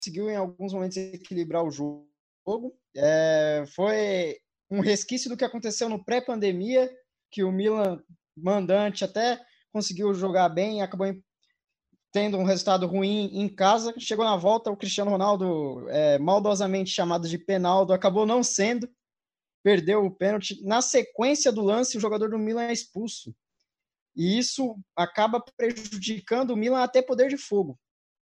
conseguiu em alguns momentos equilibrar o jogo. É, foi um resquício do que aconteceu no pré-pandemia, que o Milan mandante até conseguiu jogar bem, acabou tendo um resultado ruim em casa. Chegou na volta, o Cristiano Ronaldo, é, maldosamente chamado de penaldo, acabou não sendo, perdeu o pênalti. Na sequência do lance, o jogador do Milan é expulso. E isso acaba prejudicando o Milan até poder de fogo.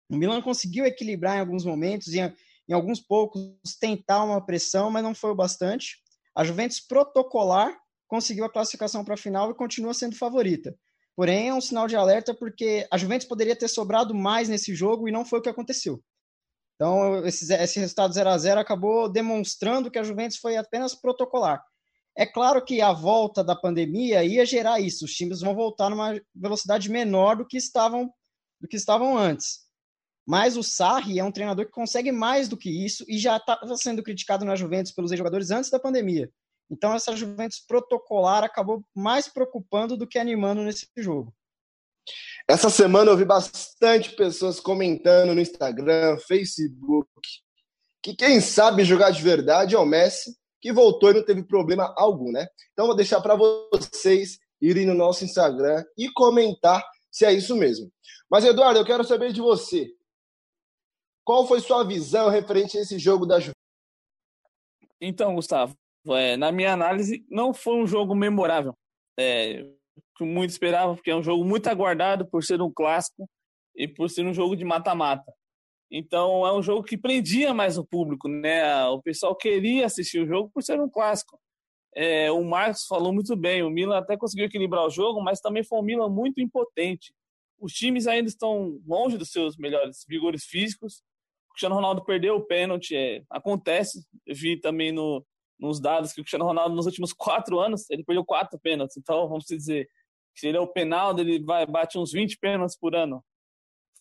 O Milan conseguiu equilibrar em alguns momentos, em, em alguns poucos, tentar uma pressão, mas não foi o bastante. A Juventus protocolar conseguiu a classificação para a final e continua sendo favorita. Porém, é um sinal de alerta porque a Juventus poderia ter sobrado mais nesse jogo e não foi o que aconteceu. Então, esse, esse resultado 0 a 0 acabou demonstrando que a Juventus foi apenas protocolar. É claro que a volta da pandemia ia gerar isso. Os times vão voltar numa velocidade menor do que estavam do que estavam antes. Mas o Sarri é um treinador que consegue mais do que isso e já estava sendo criticado na Juventus pelos jogadores antes da pandemia. Então, essa Juventus protocolar acabou mais preocupando do que animando nesse jogo. Essa semana eu vi bastante pessoas comentando no Instagram, Facebook, que quem sabe jogar de verdade é o Messi, que voltou e não teve problema algum, né? Então, vou deixar para vocês irem no nosso Instagram e comentar se é isso mesmo. Mas, Eduardo, eu quero saber de você. Qual foi sua visão referente a esse jogo da Juventus? Então, Gustavo, é, na minha análise, não foi um jogo memorável. É, que muito esperava, porque é um jogo muito aguardado por ser um clássico e por ser um jogo de mata-mata. Então, é um jogo que prendia mais o público, né? O pessoal queria assistir o jogo por ser um clássico. É, o Marcos falou muito bem, o Milan até conseguiu equilibrar o jogo, mas também foi um Milan muito impotente. Os times ainda estão longe dos seus melhores vigores físicos. Cristiano Ronaldo perdeu o pênalti, é, acontece. Eu vi também no, nos dados que o Cristiano Ronaldo nos últimos quatro anos ele perdeu quatro pênaltis. Então, vamos dizer, se ele é o penal, ele vai bate uns 20 pênaltis por ano.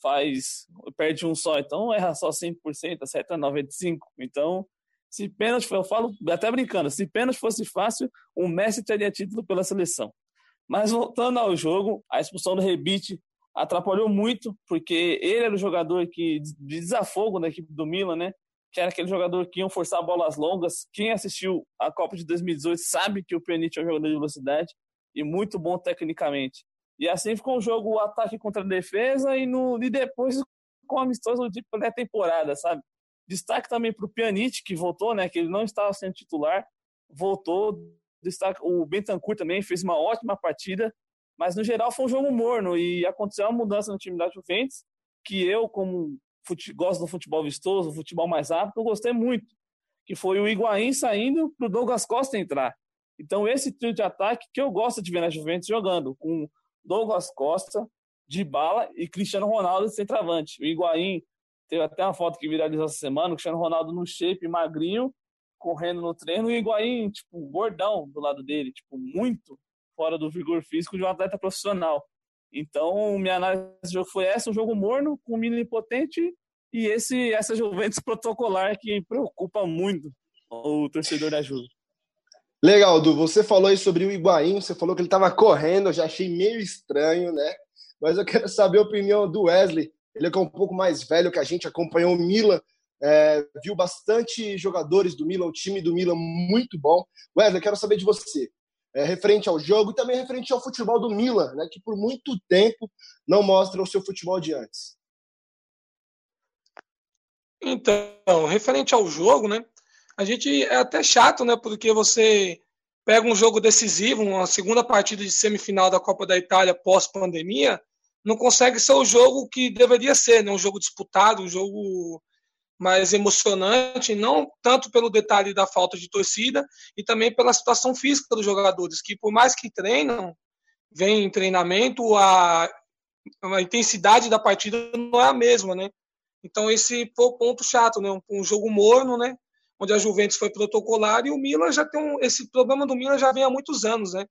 Faz, perde um só, então erra só 5%, acerta 95%. Então, se pênalti, eu falo até brincando, se pênalti fosse fácil, o Messi teria título pela seleção. Mas voltando ao jogo, a expulsão do Rebite atrapalhou muito, porque ele era o jogador que de desafogo da equipe do Milan, né? que era aquele jogador que iam forçar bolas longas. Quem assistiu a Copa de 2018 sabe que o Pjanic é um jogador de velocidade e muito bom tecnicamente. E assim ficou o jogo, o ataque contra a defesa e, no, e depois com amistoso de pré-temporada, sabe? Destaque também para o Pjanic, que voltou, né? Que ele não estava sendo titular, voltou. Destaque, o Bentancur também fez uma ótima partida, mas no geral foi um jogo morno e aconteceu uma mudança no time da Juventus que eu, como gosto do futebol vistoso, futebol mais rápido, eu gostei muito, que foi o Higuaín saindo para o Douglas Costa entrar. Então, esse trio de ataque que eu gosto de ver na Juventus jogando, com Douglas Costa, de bala e Cristiano Ronaldo de centroavante. O Higuaín teve até uma foto que viralizou essa semana, o Cristiano Ronaldo no shape, magrinho, correndo no treino, e o Higuaín, tipo, gordão do lado dele, tipo, muito fora do vigor físico de um atleta profissional. Então, minha análise do jogo foi essa, um jogo morno, com um menino impotente, e esse, essa Juventus protocolar que preocupa muito o torcedor da Juve. Legal, Du, você falou aí sobre o Higuaín, você falou que ele estava correndo, eu já achei meio estranho, né? Mas eu quero saber a opinião do Wesley, ele é um pouco mais velho que a gente, acompanhou o Milan, é, viu bastante jogadores do Milan, o time do Milan muito bom. Wesley, quero saber de você é, referente ao jogo e também referente ao futebol do Milan, né, que por muito tempo não mostra o seu futebol de antes. Então, referente ao jogo, né, a gente é até chato, né, porque você pega um jogo decisivo, uma segunda partida de semifinal da Copa da Itália pós-pandemia, não consegue ser o jogo que deveria ser, né, um jogo disputado, um jogo mais emocionante, não tanto pelo detalhe da falta de torcida e também pela situação física dos jogadores, que por mais que treinam, vem em treinamento, a, a intensidade da partida não é a mesma, né? Então esse foi o ponto chato, né? Um, um, jogo morno, né? Onde a Juventus foi protocolar e o Milan já tem um, esse problema do Milan já vem há muitos anos, né?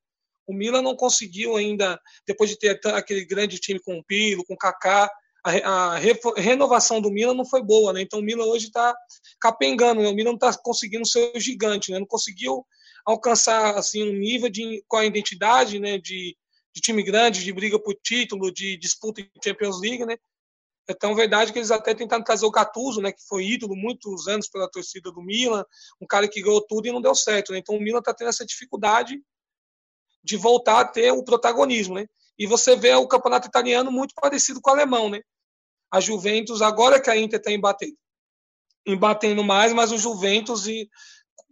O Milan não conseguiu ainda, depois de ter aquele grande time com o Pilo, com o Kaká, a, a renovação do Milan não foi boa, né? Então o Milan hoje está capengando, né? O Milan não está conseguindo ser o gigante, né? Não conseguiu alcançar assim um nível de com a identidade, né? De, de time grande, de briga por título, de disputa em Champions League, né? É tão verdade que eles até tentaram trazer o Gattuso, né, que foi ídolo muitos anos pela torcida do Milan, um cara que ganhou tudo e não deu certo. Né? Então o Milan está tendo essa dificuldade de voltar a ter o protagonismo. Né? E você vê o campeonato italiano muito parecido com o alemão. Né? A Juventus, agora que a Inter está embatendo, embatendo mais, mas o Juventus, e,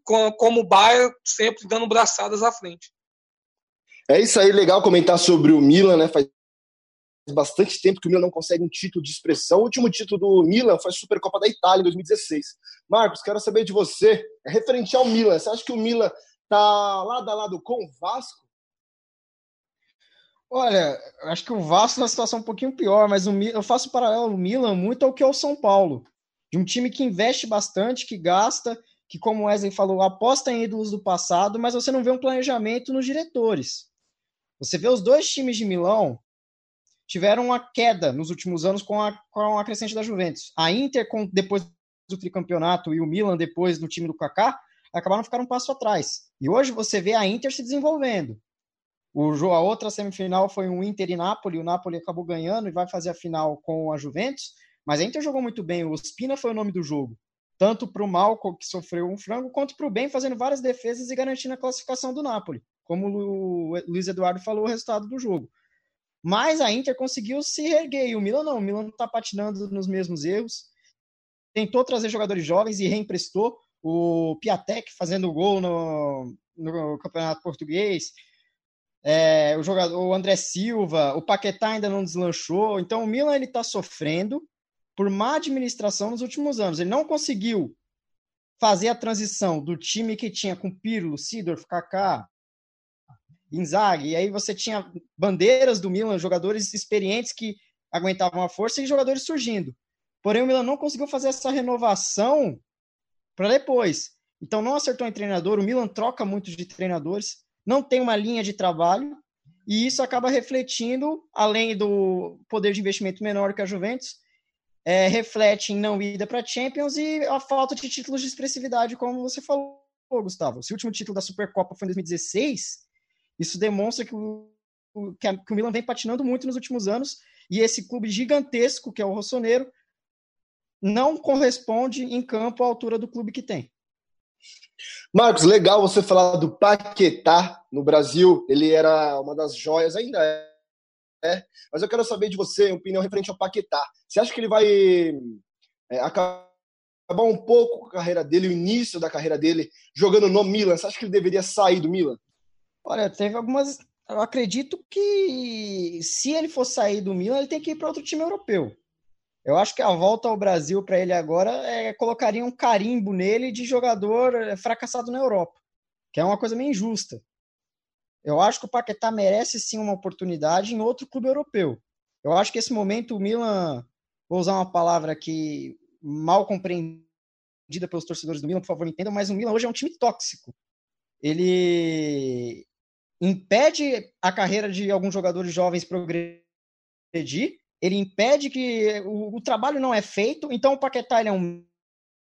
como o Bayern, sempre dando braçadas à frente. É isso aí, legal comentar sobre o Milan, né? Faz bastante tempo que o Milan não consegue um título de expressão. O último título do Milan foi a Supercopa da Itália em 2016. Marcos, quero saber de você, é referente ao Milan. Você acha que o Milan tá lado a lado com o Vasco? Olha, acho que o Vasco na situação um pouquinho pior, mas o, eu faço paralelo o Milan muito ao que é o São Paulo. De um time que investe bastante, que gasta, que, como Wesley falou, aposta em ídolos do passado, mas você não vê um planejamento nos diretores. Você vê os dois times de Milão, tiveram uma queda nos últimos anos com a, com a crescente da Juventus. A Inter, com, depois do tricampeonato, e o Milan, depois do time do Kaká, acabaram ficando um passo atrás. E hoje você vê a Inter se desenvolvendo. O, a outra semifinal foi um Inter e Napoli, o Napoli acabou ganhando e vai fazer a final com a Juventus, mas a Inter jogou muito bem, o Spina foi o nome do jogo. Tanto para o Malco, que sofreu um frango, quanto para o bem, fazendo várias defesas e garantindo a classificação do Napoli. Como o Luiz Eduardo falou, o resultado do jogo. Mas a Inter conseguiu se reerguer e o Milan não. O Milan está patinando nos mesmos erros. Tentou trazer jogadores jovens e reemprestou o Piatek fazendo gol no, no Campeonato Português. É, o jogador o André Silva, o Paquetá ainda não deslanchou. Então o Milan ele está sofrendo por má administração nos últimos anos. Ele não conseguiu fazer a transição do time que tinha com Pirlo, Sidorf, Kaká, Inzaghi, e aí você tinha bandeiras do Milan, jogadores experientes que aguentavam a força e jogadores surgindo. Porém, o Milan não conseguiu fazer essa renovação para depois. Então, não acertou em treinador. O Milan troca muito de treinadores, não tem uma linha de trabalho, e isso acaba refletindo, além do poder de investimento menor que a Juventus, é, reflete em não ida para Champions e a falta de títulos de expressividade, como você falou, Gustavo. Se o último título da Supercopa foi em 2016, isso demonstra que o, que, a, que o Milan vem patinando muito nos últimos anos e esse clube gigantesco, que é o Rossoneiro, não corresponde em campo à altura do clube que tem. Marcos, legal você falar do Paquetá no Brasil. Ele era uma das joias, ainda é. é mas eu quero saber de você, opinião referente ao Paquetá. Você acha que ele vai é, acabar um pouco a carreira dele, o início da carreira dele, jogando no Milan? Você acha que ele deveria sair do Milan? Olha, teve algumas. Eu acredito que se ele for sair do Milan, ele tem que ir para outro time europeu. Eu acho que a volta ao Brasil para ele agora é, colocaria um carimbo nele de jogador é, fracassado na Europa, que é uma coisa meio injusta. Eu acho que o Paquetá merece sim uma oportunidade em outro clube europeu. Eu acho que esse momento o Milan, vou usar uma palavra que mal compreendida pelos torcedores do Milan, por favor, entendam, mas o Milan hoje é um time tóxico. Ele impede a carreira de alguns jogadores jovens progredir, ele impede que o, o, trabalho não é feito, então o Paquetá ele é um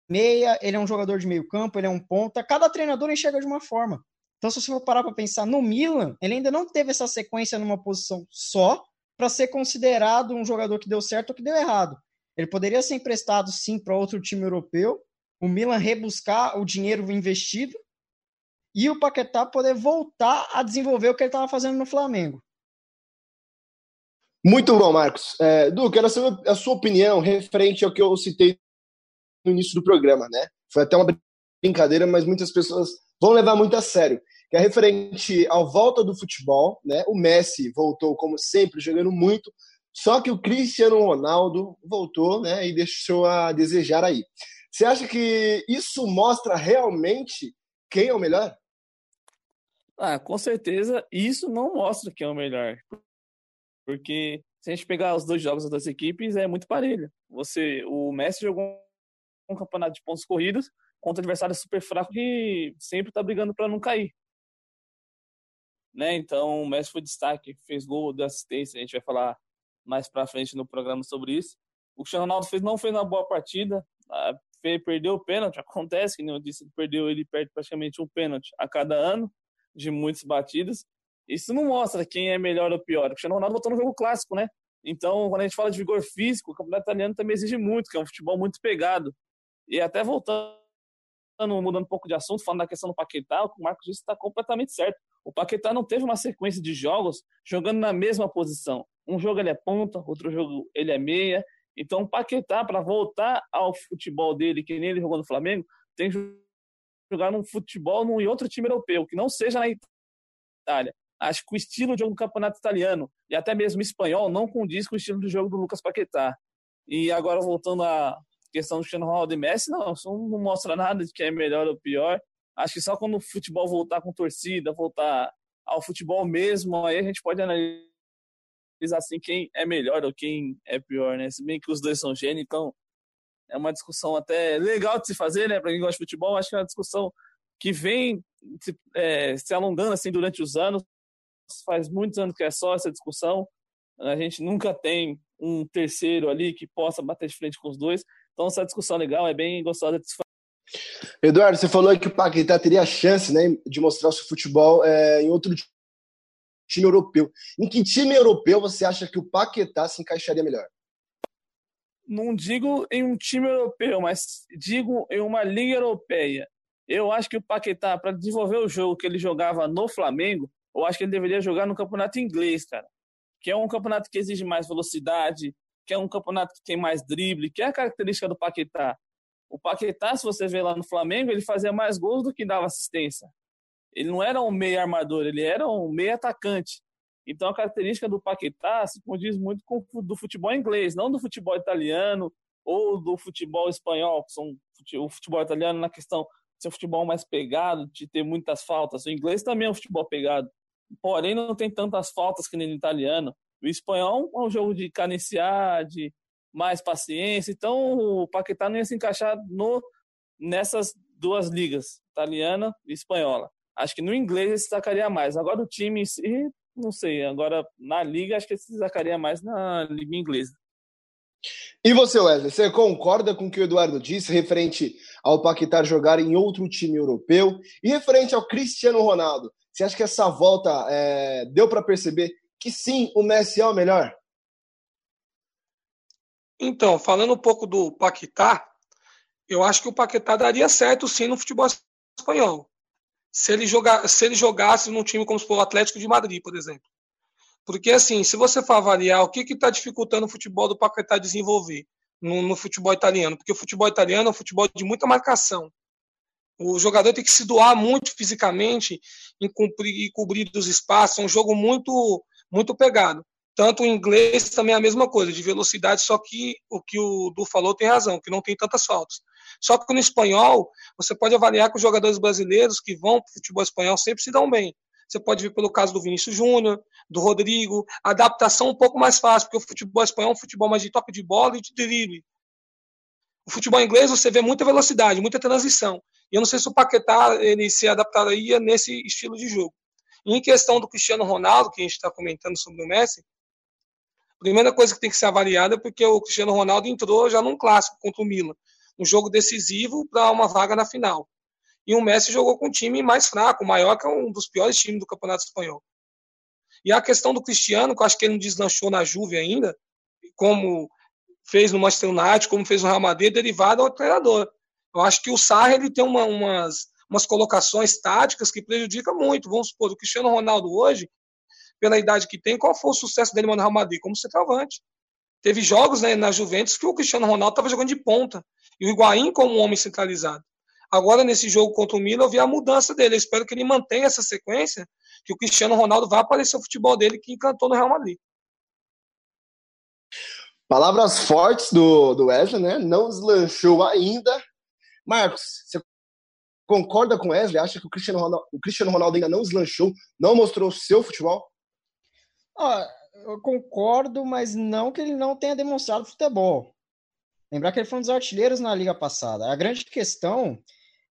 meia, ele é um jogador de meio campo, ele é um ponta, cada treinador enxerga de uma forma. Então, se você for parar para pensar no Milan, ele ainda não teve essa sequência numa posição só para ser considerado um jogador que deu certo ou que deu errado. Ele poderia ser emprestado sim para outro time europeu, o Milan rebuscar o dinheiro investido e o Paquetá poder voltar a desenvolver o que ele estava fazendo no Flamengo. Muito bom, Marcos. É, du, quero saber a sua opinião referente ao que eu citei no início do programa, né? Foi até uma brincadeira, mas muitas pessoas vão levar muito a sério. Que é referente à volta do futebol, né? O Messi voltou, como sempre, jogando muito, só que o Cristiano Ronaldo voltou, né? E deixou a desejar aí. Você acha que isso mostra realmente quem é o melhor? Ah, com certeza isso não mostra quem é o melhor. Porque se a gente pegar os dois jogos das duas equipes, é muito parelho. Você, o Messi jogou um campeonato de pontos corridos contra adversário super fraco que sempre está brigando para não cair. Né? Então, o Messi foi destaque, fez gol de assistência, a gente vai falar mais para frente no programa sobre isso. O Cristiano Ronaldo fez, não fez uma boa partida, perdeu o pênalti, acontece, que nem eu disse, perdeu, ele perde praticamente um pênalti a cada ano de muitas batidas. Isso não mostra quem é melhor ou pior. O Cristiano Ronaldo botou no jogo clássico, né? Então, quando a gente fala de vigor físico, o campeonato italiano também exige muito, que é um futebol muito pegado. E até voltando, mudando um pouco de assunto, falando da questão do Paquetá, o Marcos disse está completamente certo. O Paquetá não teve uma sequência de jogos jogando na mesma posição. Um jogo ele é ponta, outro jogo ele é meia. Então, o Paquetá, para voltar ao futebol dele, que nem ele jogou no Flamengo, tem que jogar num futebol em outro time europeu, que não seja na Itália. Acho que o estilo de jogo do campeonato italiano e até mesmo espanhol não condiz com o estilo de jogo do Lucas Paquetá. E agora, voltando à questão do Cristiano Ronaldo e Messi, não, isso não mostra nada de que é melhor ou pior. Acho que só quando o futebol voltar com torcida, voltar ao futebol mesmo, aí a gente pode analisar assim quem é melhor ou quem é pior, né? Se bem que os dois são gênios, então é uma discussão até legal de se fazer, né? Para quem gosta de futebol, acho que é uma discussão que vem se, é, se alongando assim durante os anos. Faz muitos anos que é só essa discussão. A gente nunca tem um terceiro ali que possa bater de frente com os dois. Então essa discussão legal é bem gostosa de se fazer. Eduardo, você falou que o Paquetá teria a chance né, de mostrar o seu futebol é, em outro time europeu. Em que time europeu você acha que o Paquetá se encaixaria melhor? não digo em um time europeu, mas digo em uma liga europeia. Eu acho que o Paquetá, para desenvolver o jogo que ele jogava no Flamengo, eu acho que ele deveria jogar no campeonato inglês, cara. Que é um campeonato que exige mais velocidade, que é um campeonato que tem mais drible, que é a característica do Paquetá. O Paquetá, se você vê lá no Flamengo, ele fazia mais gols do que dava assistência. Ele não era um meio armador, ele era um meio atacante. Então a característica do Paquetá se condiz muito com do futebol inglês, não do futebol italiano ou do futebol espanhol, que são o futebol italiano na questão de ser um futebol mais pegado, de ter muitas faltas. O inglês também é um futebol pegado, porém não tem tantas faltas que nem no italiano. O espanhol é um jogo de canenciar, de mais paciência. Então o Paquetá não ia se encaixar no, nessas duas ligas, italiana e espanhola. Acho que no inglês ele se destacaria mais. Agora o time em si não sei. Agora, na liga, acho que se destacaria mais na liga inglesa. E você, Wesley, você concorda com o que o Eduardo disse referente ao Paquetá jogar em outro time europeu e referente ao Cristiano Ronaldo? Você acha que essa volta é, deu para perceber que sim, o Messi é o melhor? Então, falando um pouco do Paquetá, eu acho que o Paquetá daria certo sim no futebol espanhol se ele, se ele jogasse num time como o Atlético de Madrid, por exemplo. Porque, assim, se você for avaliar o que está dificultando o futebol do Paquetá desenvolver no, no, futebol italiano, porque o futebol italiano é um futebol de muita marcação. O jogador tem que se doar muito fisicamente em cumprir, e cobrir os espaços, é um jogo muito, muito pegado. Tanto o inglês também é a mesma coisa, de velocidade, só que o que o Du falou tem razão, que não tem tantas faltas. Só que no espanhol, você pode avaliar que os jogadores brasileiros que vão para o futebol espanhol sempre se dão bem. Você pode ver pelo caso do Vinícius Júnior, do Rodrigo, a adaptação um pouco mais fácil, porque o futebol espanhol é um futebol mais de toque de bola e de drible. O futebol inglês você vê muita velocidade, muita transição. E eu não sei se o Paquetá ele se adaptaria nesse estilo de jogo. E em questão do Cristiano Ronaldo, que a gente está comentando sobre o Messi, a primeira coisa que tem que ser avaliada é porque o Cristiano Ronaldo entrou já num clássico contra o Milan um jogo decisivo para uma vaga na final. E o Messi jogou com um time mais fraco, maior que um dos piores times do Campeonato Espanhol. E a questão do Cristiano, que eu acho que ele não deslanchou na Juve ainda, como fez no Manchester United, como fez no Real Madrid, é derivado ao treinador. Eu acho que o Sarri ele tem uma, umas, umas colocações táticas que prejudicam muito. Vamos supor, o Cristiano Ronaldo hoje, pela idade que tem, qual foi o sucesso dele no Real Madrid? Como centroavante. Teve jogos né, na Juventus que o Cristiano Ronaldo estava jogando de ponta e o Higuaín como um homem centralizado. Agora, nesse jogo contra o Milan, eu vi a mudança dele. Eu espero que ele mantenha essa sequência, que o Cristiano Ronaldo vá aparecer o futebol dele que encantou no Real Madrid. Palavras fortes do, do Wesley, né? Não deslanchou ainda. Marcos, você concorda com Wesley? Acha que o Cristiano Ronaldo, o Cristiano Ronaldo ainda não deslanchou, não mostrou o seu futebol? Ah, eu concordo, mas não que ele não tenha demonstrado futebol. Lembrar que ele foi um dos artilheiros na liga passada. A grande questão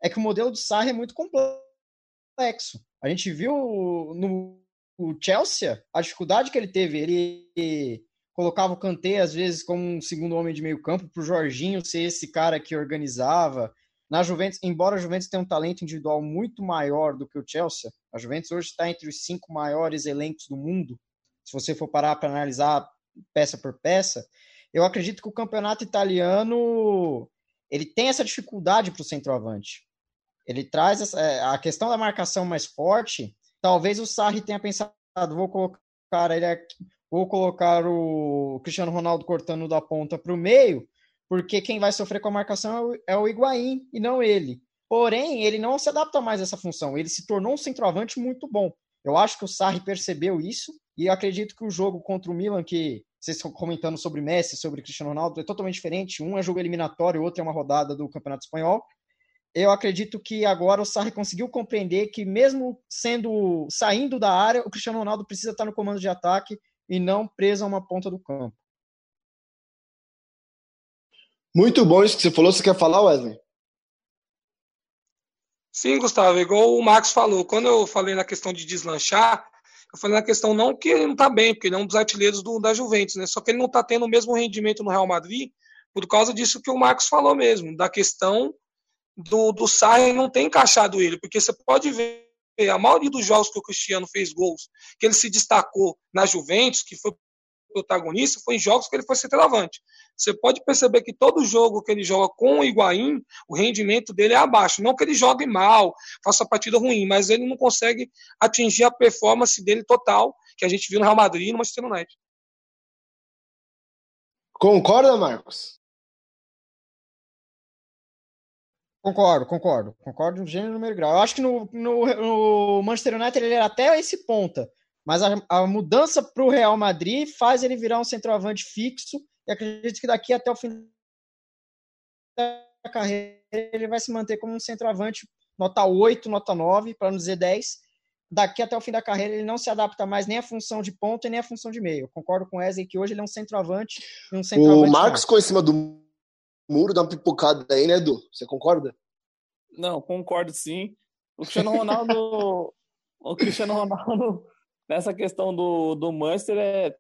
é que o modelo do Sarri é muito complexo. A gente viu no Chelsea a dificuldade que ele teve. Ele colocava o Kanté, às vezes, como um segundo homem de meio campo, para o Jorginho ser esse cara que organizava. Na Juventus, embora a Juventus tenha um talento individual muito maior do que o Chelsea, a Juventus hoje está entre os cinco maiores elencos do mundo. Se você for parar para analisar peça por peça, eu acredito que o campeonato italiano ele tem essa dificuldade para o centroavante. Ele traz essa, é, a questão da marcação mais forte. Talvez o Sarri tenha pensado, vou colocar ele aqui, vou colocar o Cristiano Ronaldo cortando da ponta para o meio, porque quem vai sofrer com a marcação é o, é Higuaín e não ele. Porém, ele não se adapta mais a essa função. Ele se tornou um centroavante muito bom. Eu acho que o Sarri percebeu isso e acredito que o jogo contra o Milan, que vocês estão comentando sobre Messi, sobre Cristiano Ronaldo, é totalmente diferente. Um é jogo eliminatório, o outro é uma rodada do Campeonato Espanhol. Eu acredito que agora o Sarri conseguiu compreender que mesmo sendo saindo da área, o Cristiano Ronaldo precisa estar no comando de ataque e não preso a uma ponta do campo. Muito bom isso que você falou. Você quer falar, Wesley? Sim, Gustavo, igual o Max falou. Quando eu falei na questão de deslanchar, eu falei na questão não que ele não está bem, porque ele é um dos artilheiros do, da Juventus, né? Só que ele não está tendo o mesmo rendimento no Real Madrid por causa disso que o Marcos falou mesmo, da questão do, do Sarri não ter encaixado ele, porque você pode ver a maioria dos jogos que o Cristiano fez gols, que ele se destacou na Juventus, que foi protagonista, foi em jogos que ele foi centroavante. Você pode perceber que todo jogo que ele joga com o Higuaín, o rendimento dele é abaixo. Não que ele jogue mal, faça partida ruim, mas ele não consegue atingir a performance dele total, que a gente viu no Real Madrid e no Manchester United. Concorda, Marcos? Concordo, concordo. Concordo no gênero número grau. Eu acho que no, no, no, Manchester United ele era até esse ponta, mas a, a mudança para o Real Madrid faz ele virar um centroavante fixo e acredito que daqui até o fim da carreira ele vai se manter como um centroavante nota 8, nota 9, para não dizer 10. Daqui até o fim da carreira ele não se adapta mais nem à função de ponta nem à função de meio. Eu concordo com o Wesley que hoje ele é um centroavante e um centroavante. O Marcos ficou em cima do muro, dá uma pipocada aí, né, Edu? Você concorda? Não, concordo sim. O Cristiano Ronaldo, o Cristiano Ronaldo, nessa questão do, do Manchester, é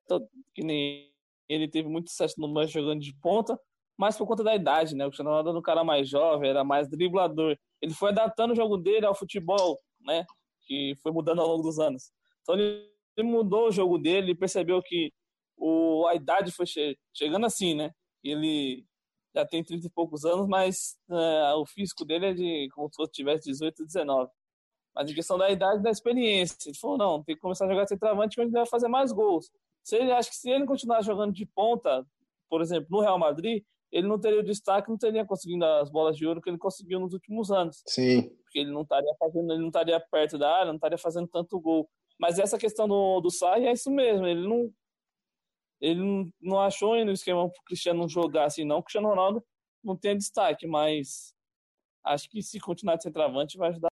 que nem ele teve muito sucesso no Manchester jogando de ponta, mas por conta da idade, né? O Cristiano Ronaldo era um cara mais jovem, era mais driblador. Ele foi adaptando o jogo dele ao futebol, né? Que foi mudando ao longo dos anos. Então ele, ele mudou o jogo dele, percebeu que o, a idade foi che chegando assim, né? Ele já tem 30 e poucos anos, mas é, o físico dele é de como se tivesse 18, 19. Mas em questão da idade e da experiência, ele falou, não, tem que começar a jogar centroavante onde ele vai fazer mais gols. Se ele acha que se ele continuar jogando de ponta, por exemplo, no Real Madrid, ele não teria o destaque, não teria conseguindo as bolas de ouro que ele conseguiu nos últimos anos. Sim. Porque ele não estaria fazendo, ele não estaria perto da área, não estaria fazendo tanto gol. Mas essa questão do, do Sarri é isso mesmo, ele não ele não achou ainda o esquema para o Cristiano jogar assim, não. O Cristiano Ronaldo não tem destaque, mas acho que se continuar de centroavante vai ajudar.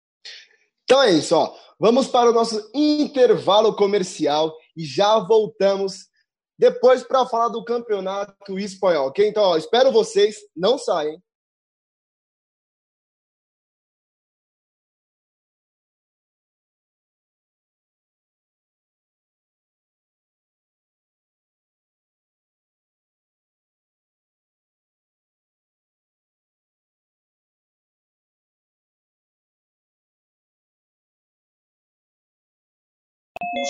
Então é isso, ó. Vamos para o nosso intervalo comercial e já voltamos depois para falar do campeonato espanhol, ok? Então, ó, espero vocês, não saem.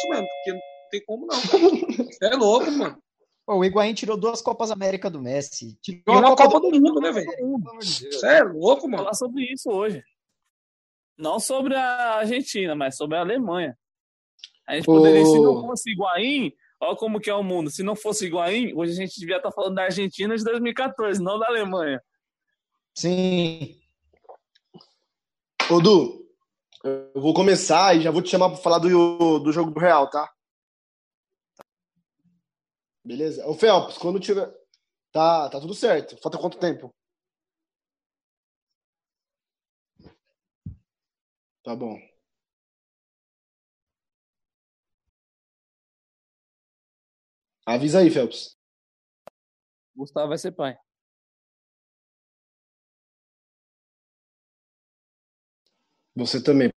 Mesmo, porque não tem como não. Você é louco, mano. Pô, o Higuaín tirou duas Copas América do Messi. Tirou e uma Copa, Copa do, Mundo, né, velho? Você é louco, mano. falar sobre isso hoje. Não sobre a Argentina, mas sobre a Alemanha. A gente poderia, se não fosse Higuaín, olha como que é o mundo. Se não fosse Higuaín, hoje a gente devia estar falando da Argentina de 2014, não da Alemanha. Sim. Ô, Du, eu vou começar e já vou te chamar para falar do, do jogo do Real, tá? Beleza? Ô, Felps, quando tiver. Tá, tá tudo certo. Falta quanto tempo? Tá bom. Avisa aí, Phelps. Gustavo vai ser pai. Você também.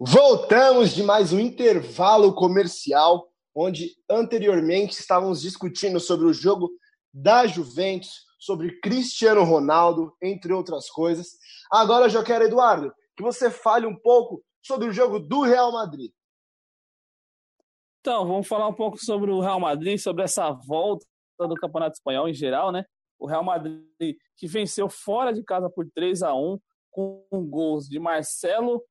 Voltamos de mais um intervalo comercial, onde anteriormente estávamos discutindo sobre o jogo da Juventus, sobre Cristiano Ronaldo, entre outras coisas. Agora eu já quero, Eduardo, que você fale um pouco sobre o jogo do Real Madrid. Então, vamos falar um pouco sobre o Real Madrid, sobre essa volta do Campeonato Espanhol em geral, né? O Real Madrid que venceu fora de casa por 3 a 1 com gols de Marcelo,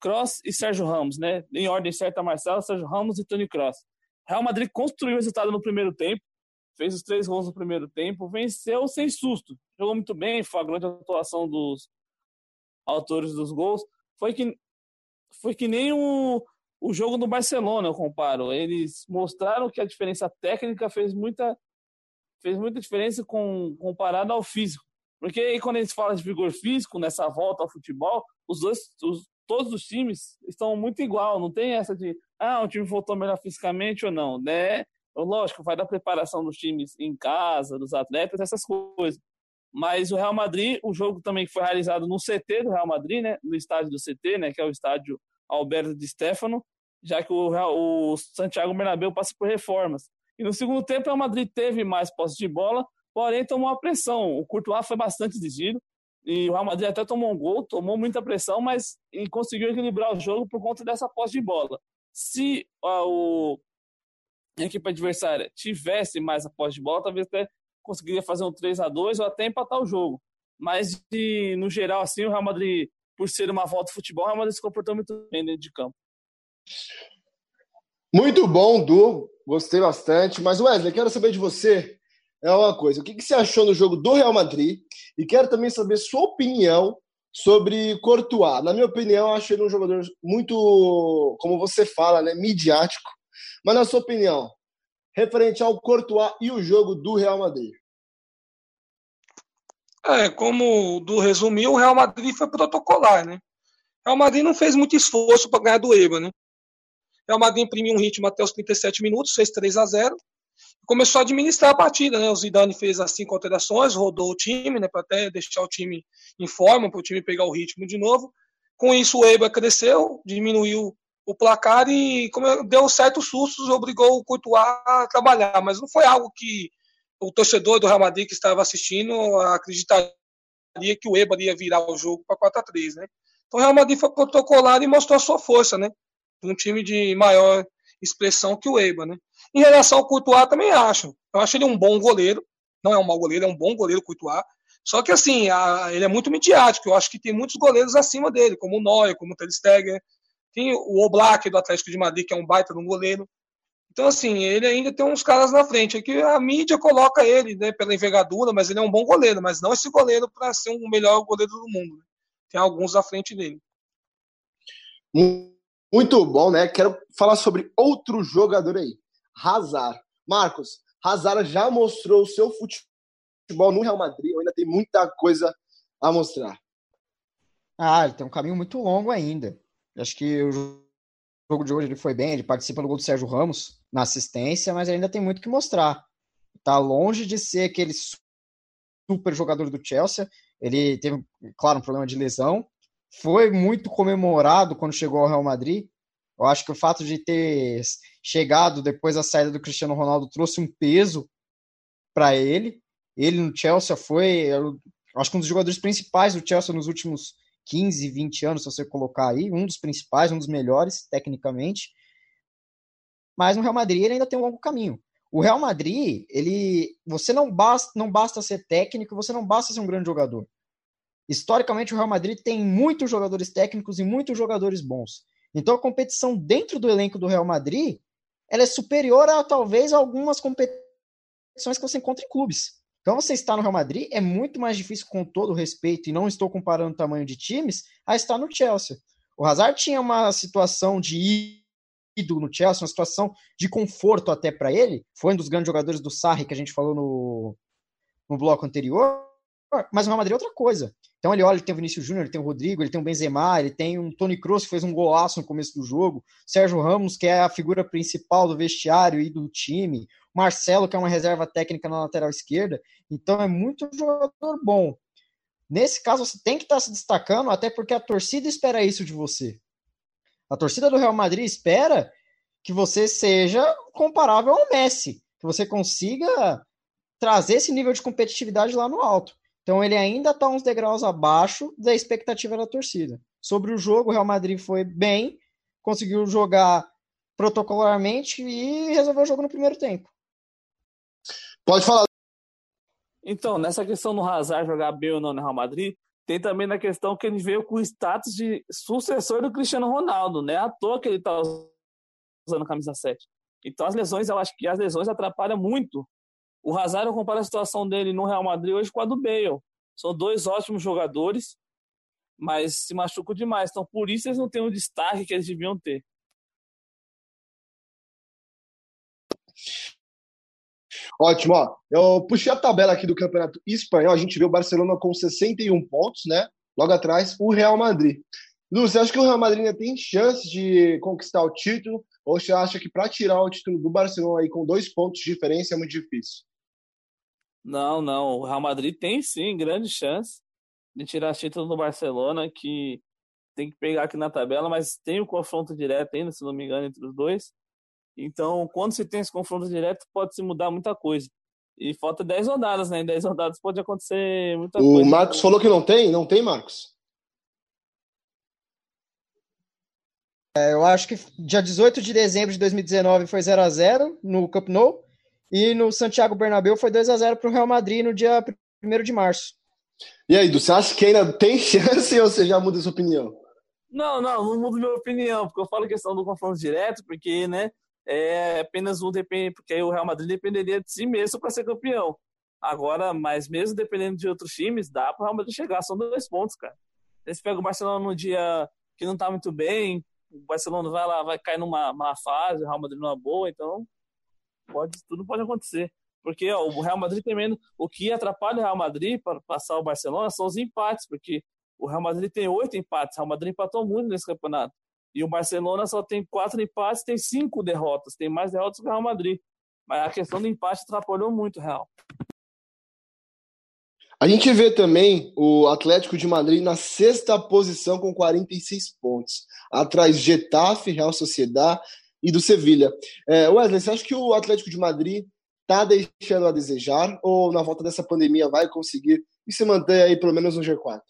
Cross e Sérgio Ramos, né? Em ordem certa, Marcelo, Sérgio Ramos e Tony Cross. Real Madrid construiu o resultado no primeiro tempo, fez os três gols no primeiro tempo, venceu sem susto. Jogou muito bem, foi a grande atuação dos autores dos gols. Foi que, foi que nem o, o jogo do Barcelona, eu comparo. Eles mostraram que a diferença técnica fez muita, fez muita diferença com, comparado ao físico. Porque aí, quando a gente fala de vigor físico, nessa volta ao futebol, os dois, os, todos os times estão muito igual. Não tem essa de, ah, um time voltou melhor fisicamente ou não. Né? Lógico, vai da preparação dos times em casa, dos atletas, essas coisas. Mas o Real Madrid, o jogo também foi realizado no CT do Real Madrid, né? No estádio do CT, né? Que é o estádio Alberto de Stefano, já que o, o Santiago Bernabéu passa por reformas. E no segundo tempo, o Real Madrid teve mais posse de bola, porém tomou a pressão. O Courtois foi bastante exigido, e o Real Madrid até tomou um gol, tomou muita pressão, mas conseguiu equilibrar o jogo por conta dessa posse de bola. Se uh, o, a equipe adversária tivesse mais a posse de bola, talvez até conseguiria fazer um 3 a 2 ou até empatar o jogo. Mas, de, no geral, assim, o Real Madrid, por ser uma volta de futebol, o Real Madrid se comportou muito bem dentro de campo. Muito bom, Du. Gostei bastante. Mas, Wesley, quero saber de você é uma coisa. O que, que você achou no jogo do Real Madrid? E quero também saber sua opinião sobre Courtois. Na minha opinião, acho ele um jogador muito, como você fala, né, midiático. Mas na sua opinião, referente ao Courtois e o jogo do Real Madrid? É, como do resumiu, o Real Madrid foi protocolar, né? O Real Madrid não fez muito esforço para ganhar do Eibar, né? Real Madrid imprimiu um ritmo até os 37 minutos, fez 3 a 0 começou a administrar a partida, né? O Zidane fez as cinco alterações, rodou o time, né? Para até deixar o time em forma, para o time pegar o ritmo de novo. Com isso, o Eibar cresceu, diminuiu o placar e como deu certos sustos, obrigou o Courtois a trabalhar, mas não foi algo que o torcedor do Real Madrid que estava assistindo acreditaria que o Eibar ia virar o jogo para 4 a 3 né? Então o Real Madrid foi protocolar e mostrou a sua força, né? Um time de maior expressão que o Eibar, né? Em relação ao Courtois, também acho. Eu acho ele um bom goleiro, não é um mau goleiro, é um bom goleiro Courtois. Só que assim, a, ele é muito midiático. Eu acho que tem muitos goleiros acima dele, como o Neuer, como o Ter Stegen, tem o Oblak do Atlético de Madrid, que é um baita de um goleiro. Então, assim, ele ainda tem uns caras na frente. É que a mídia coloca ele né, pela envergadura, mas ele é um bom goleiro, mas não esse goleiro para ser um melhor goleiro do mundo. Né? Tem alguns à frente dele. Muito bom, né? Quero falar sobre outro jogador aí, Hazard. Marcos, Hazard já mostrou o seu futebol no Real Madrid, ainda tem muita coisa a mostrar. Ah, ele tem um caminho muito longo ainda. Acho que o jogo de hoje ele foi bem, ele participa no gol do Sérgio Ramos na assistência, mas ainda tem muito que mostrar. Tá longe de ser aquele super jogador do Chelsea. Ele teve, claro, um problema de lesão. Foi muito comemorado quando chegou ao Real Madrid. Eu acho que o fato de ter chegado depois da saída do Cristiano Ronaldo trouxe um peso para ele. Ele no Chelsea foi, acho que um dos jogadores principais do Chelsea nos últimos 15, 20 anos, se você colocar aí, um dos principais, um dos melhores, tecnicamente. Mas no Real Madrid ele ainda tem um longo caminho. O Real Madrid, ele, você não basta, não basta ser técnico, você não basta ser um grande jogador. Historicamente, o Real Madrid tem muitos jogadores técnicos e muitos jogadores bons. Então, a competição dentro do elenco do Real Madrid, ela é superior a talvez algumas competições que você encontra em clubes. Então, você está no Real Madrid é muito mais difícil, com todo respeito, e não estou comparando o tamanho de times, a estar no Chelsea. O Hazard tinha uma situação de ídolo no Chelsea, uma situação de conforto até para ele. Foi um dos grandes jogadores do Sarri que a gente falou no, no bloco anterior. Mas o Real Madrid é outra coisa. Então ele olha, ele tem o Vinícius Júnior, ele tem o Rodrigo, ele tem o Benzema, ele tem um Tony Kroos que fez um golaço no começo do jogo, Sérgio Ramos, que é a figura principal do vestiário e do time, Marcelo, que é uma reserva técnica na lateral esquerda. Então é muito jogador bom. Nesse caso, você tem que estar se destacando, até porque a torcida espera isso de você. A torcida do Real Madrid espera que você seja comparável ao Messi, que você consiga trazer esse nível de competitividade lá no alto. Então ele ainda está uns degraus abaixo da expectativa da torcida. sobre o jogo. O Real Madrid foi bem, conseguiu jogar protocolarmente e resolveu o jogo no primeiro tempo. Pode falar. Então, nessa questão do Hazard jogar bem ou não no Real Madrid, tem também na questão que ele veio com o status de sucessor do Cristiano Ronaldo, né? À toa que ele está usando a camisa 7. Então, as lesões, eu acho que as lesões atrapalham muito. O Hazard, eu comparo a situação dele no Real Madrid hoje com a do Bale. São dois ótimos jogadores, mas se machucam demais. Então, por isso eles não têm o destaque que eles deviam ter. Ótimo, ó. Eu puxei a tabela aqui do Campeonato Espanhol. A gente vê o Barcelona com 61 pontos, né? Logo atrás, o Real Madrid. Lu, você acha que o Real Madrid ainda tem chance de conquistar o título? Ou você acha que para tirar o título do Barcelona aí com dois pontos de diferença é muito difícil? Não, não. O Real Madrid tem sim grande chance de tirar título do Barcelona, que tem que pegar aqui na tabela, mas tem o confronto direto ainda, se não me engano, entre os dois. Então, quando se tem esse confronto direto, pode se mudar muita coisa. E falta 10 rodadas, né? Em 10 rodadas pode acontecer muita o coisa. O Marcos falou que não tem? Não tem, Marcos? É, eu acho que dia 18 de dezembro de 2019 foi 0 a 0 no Camp Nou. E no Santiago Bernabéu foi 2 a 0 para o Real Madrid no dia 1 de março. E aí, Du, você acha que ainda tem chance ou você já muda sua opinião? Não, não, não mudo minha opinião, porque eu falo questão do confronto direto, porque, né, é apenas um depende, porque aí o Real Madrid dependeria de si mesmo para ser campeão. Agora, mas mesmo dependendo de outros times, dá para o Real Madrid chegar, são dois pontos, cara. Eles pegam o Barcelona no dia que não tá muito bem, o Barcelona vai lá, vai cair numa má fase, o Real Madrid numa boa, então pode, tudo pode acontecer. Porque ó, o Real Madrid também, o que atrapalha o Real Madrid para passar o Barcelona são os empates, porque o Real Madrid tem oito empates, o Real Madrid empatou muito nesse campeonato. E o Barcelona só tem quatro empates, tem cinco derrotas, tem mais derrotas que o Real Madrid. Mas a questão do empate atrapalhou muito o Real. A gente vê também o Atlético de Madrid na sexta posição com 46 pontos, atrás Getafe, Real Sociedad e do Sevilha. É, Wesley, você acha que o Atlético de Madrid está deixando a desejar ou na volta dessa pandemia vai conseguir e se manter aí pelo menos no G4?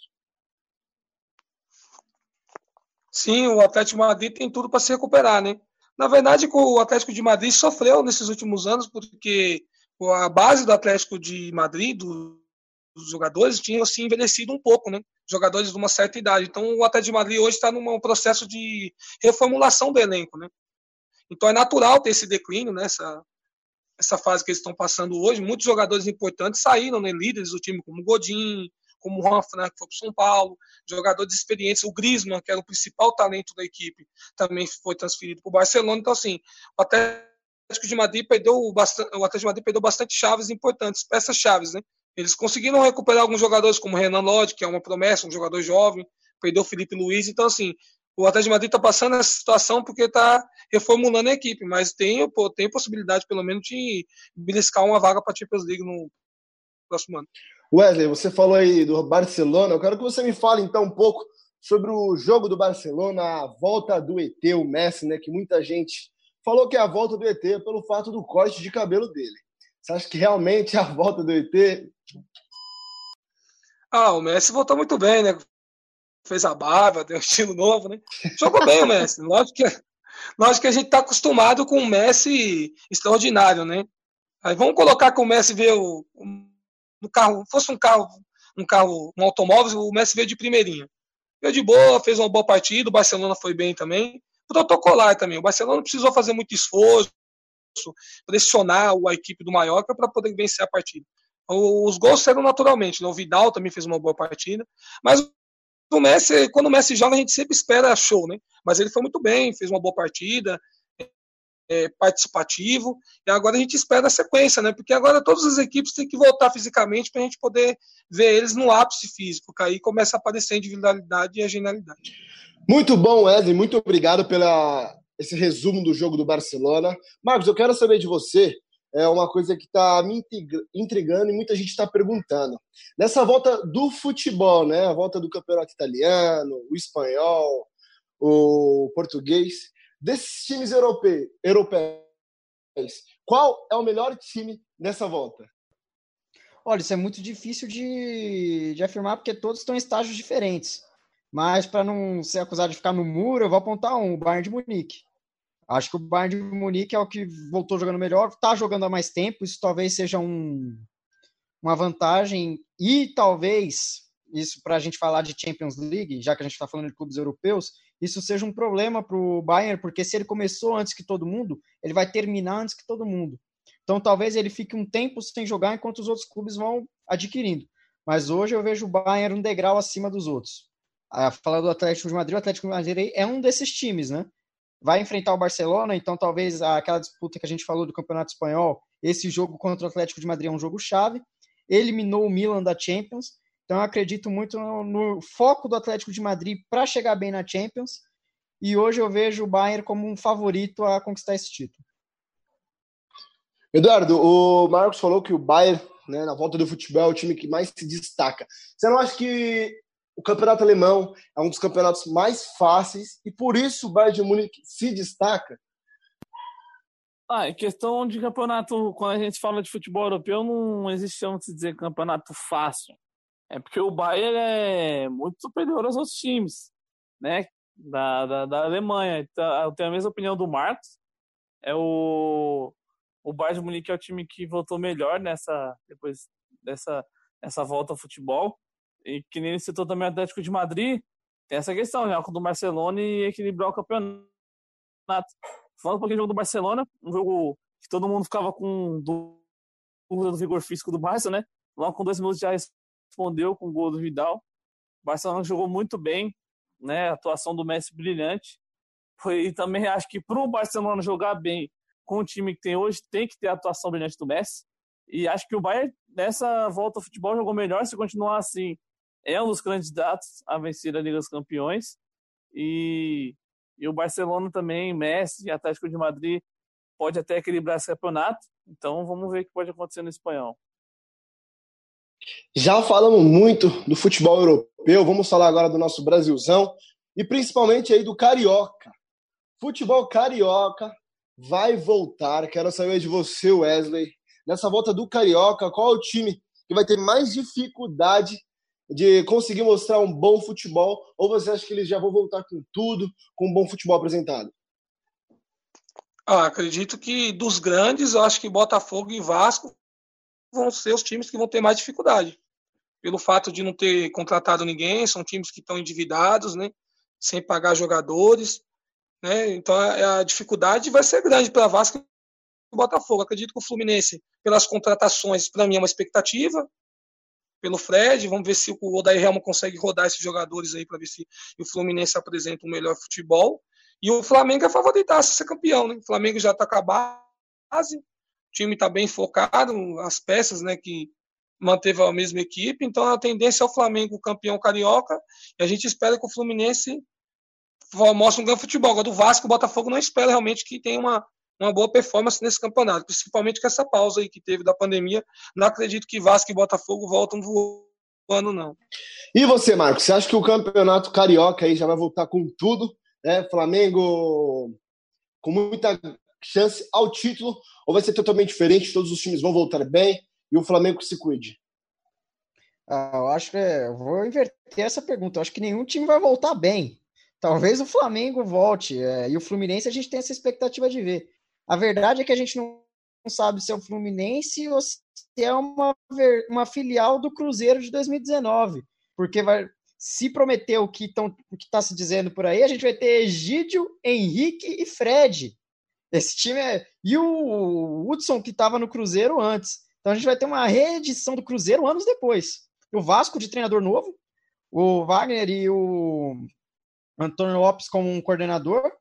Sim, o Atlético de Madrid tem tudo para se recuperar, né? Na verdade, o Atlético de Madrid sofreu nesses últimos anos porque a base do Atlético de Madrid, dos jogadores, tinha se envelhecido um pouco, né? Jogadores de uma certa idade. Então, o Atlético de Madrid hoje está num processo de reformulação do elenco, né? Então, é natural ter esse declínio, né? Essa, fase que eles estão passando hoje. Muitos jogadores importantes saíram, né? Líderes do time, como Godin, como o Juan Fran, que foi para São Paulo, jogadores experientes, o Griezmann, que era o principal talento da equipe, também foi transferido para o Barcelona. Então, assim, o Atlético de Madrid perdeu bastante, o Atlético de Madrid perdeu bastante chaves importantes, peças chaves, né? Eles conseguiram recuperar alguns jogadores, como Renan Lodge, que é uma promessa, um jogador jovem, perdeu o Felipe Luiz. Então, assim, o Atlético de Madrid está passando essa situação porque está reformulando a equipe, mas tem, tem possibilidade, pelo menos, de beliscar uma vaga para a Champions League no próximo ano. Wesley, você falou aí do Barcelona. Eu quero que você me fale então um pouco sobre o jogo do Barcelona, a volta do ET, o Messi, né? Que muita gente falou que é a volta do ET pelo fato do corte de cabelo dele. Você acha que realmente é a volta do ET? Ah, o Messi voltou muito bem, né? Fez a barba, deu estilo novo, né? Jogou bem o Messi. Lógico que, lógico que a gente tá acostumado com o Messi extraordinário, né? Aí vamos colocar que o Messi veio no carro, fosse um carro, um carro, um automóvel, o Messi veio de primeirinha. Veio de boa, fez uma boa partida, o Barcelona foi bem também. Protocolar também. O Barcelona precisou fazer muito esforço, pressionar a equipe do Mallorca para poder vencer a partida. Os gols saíram naturalmente. Né? O Vidal também fez uma boa partida. Mas o Messi, quando o Messi joga, a gente sempre espera show, né? Mas ele foi muito bem, fez uma boa partida, é, participativo. E agora a gente espera a sequência, né? Porque agora todas as equipes têm que voltar fisicamente para a gente poder ver eles no ápice físico, que aí começa a aparecer a individualidade e a genialidade. Muito bom, Wesley. Muito obrigado pela esse resumo do jogo do Barcelona. Marcos, eu quero saber de você é uma coisa que está me intrigando e muita gente está perguntando. Nessa volta do futebol, né? A volta do campeonato italiano, o espanhol, o português desses times europeus, qual é o melhor time nessa volta? Olha, isso é muito difícil de, de afirmar porque todos estão em estágios diferentes. Mas para não ser acusado de ficar no muro, eu vou apontar um, o Bayern de Munique. Acho que o Bayern de Munique é o que voltou jogando melhor, está jogando há mais tempo, isso talvez seja um, uma vantagem e talvez isso para a gente falar de Champions League, já que a gente está falando de clubes europeus, isso seja um problema para o Bayern, porque se ele começou antes que todo mundo, ele vai terminar antes que todo mundo. Então talvez ele fique um tempo sem jogar enquanto os outros clubes vão adquirindo. Mas hoje eu vejo o Bayern um degrau acima dos outros. A falar do Atlético de Madrid, o Atlético de Madrid é um desses times, né? Vai enfrentar o Barcelona, então talvez aquela disputa que a gente falou do Campeonato Espanhol, esse jogo contra o Atlético de Madrid é um jogo chave. Eliminou o Milan da Champions, então eu acredito muito no, no foco do Atlético de Madrid para chegar bem na Champions. E hoje eu vejo o Bayern como um favorito a conquistar esse título. Eduardo, o Marcos falou que o Bayern, né, na volta do futebol, é o time que mais se destaca. Você não acha que o campeonato alemão é um dos campeonatos mais fáceis e por isso o Bayern de Munique se destaca. Ah, em questão de campeonato, quando a gente fala de futebol europeu, não existe como se dizer campeonato fácil. É porque o Bayern é muito superior aos outros times, né? Da, da, da Alemanha. Então, eu tenho a mesma opinião do Marcos. É o, o Bayern de Munique é o time que voltou melhor nessa depois dessa essa volta ao futebol. E que nem citou também o Atlético de Madrid, tem essa questão, né? Com do Barcelona e equilibrar o campeonato. Falando um pouquinho do jogo do Barcelona, um jogo que todo mundo ficava com dúvida do vigor físico do Barça, né? Logo com dois minutos já respondeu com o gol do Vidal. O Barcelona jogou muito bem, né? A atuação do Messi brilhante. Foi, e também acho que para o Barcelona jogar bem com o time que tem hoje, tem que ter a atuação brilhante do Messi. E acho que o Bayern, nessa volta ao futebol, jogou melhor. Se continuar assim, é um dos candidatos a vencer a Liga dos Campeões. E, e o Barcelona também, Messi, Atlético de Madrid, pode até equilibrar esse campeonato. Então vamos ver o que pode acontecer no espanhol. Já falamos muito do futebol europeu, vamos falar agora do nosso Brasilzão e principalmente aí do Carioca. Futebol Carioca vai voltar. Quero saber de você, Wesley. Nessa volta do Carioca, qual é o time que vai ter mais dificuldade de conseguir mostrar um bom futebol? Ou você acha que eles já vão voltar com tudo, com um bom futebol apresentado? Ah, acredito que dos grandes, eu acho que Botafogo e Vasco vão ser os times que vão ter mais dificuldade. Pelo fato de não ter contratado ninguém, são times que estão endividados, né? Sem pagar jogadores. Né? Então a, a dificuldade vai ser grande para Vasco e Botafogo. Acredito que o Fluminense, pelas contratações, para mim é uma expectativa pelo Fred. Vamos ver se o Odair Helma consegue rodar esses jogadores aí para ver se o Fluminense apresenta um melhor futebol. E o Flamengo é favoritaço ser campeão, né? O Flamengo já está com a base, o time está bem focado, as peças, né, que manteve a mesma equipe, então a tendência é o Flamengo campeão carioca, e a gente espera que o Fluminense mostre um grande futebol. Agora, do Vasco, o Botafogo não espera realmente que tenha uma, uma boa performance nesse campeonato, principalmente com essa pausa aí que teve da pandemia. Não acredito que Vasco e Botafogo voltam voando, não. E você, Marcos, você acha que o campeonato carioca aí já vai voltar com tudo? Né? Flamengo com muita chance ao título, ou vai ser totalmente diferente? Todos os times vão voltar bem e o Flamengo se cuide? Ah, eu acho que é, eu vou inverter essa pergunta. Eu acho que nenhum time vai voltar bem. Talvez o Flamengo volte é, e o Fluminense a gente tem essa expectativa de ver. A verdade é que a gente não sabe se é o Fluminense ou se é uma, uma filial do Cruzeiro de 2019. Porque vai, se prometer o que está se dizendo por aí, a gente vai ter Egídio, Henrique e Fred. Esse time é. E o Hudson, que estava no Cruzeiro antes. Então a gente vai ter uma reedição do Cruzeiro anos depois. O Vasco de treinador novo, o Wagner e o Antônio Lopes como um coordenador,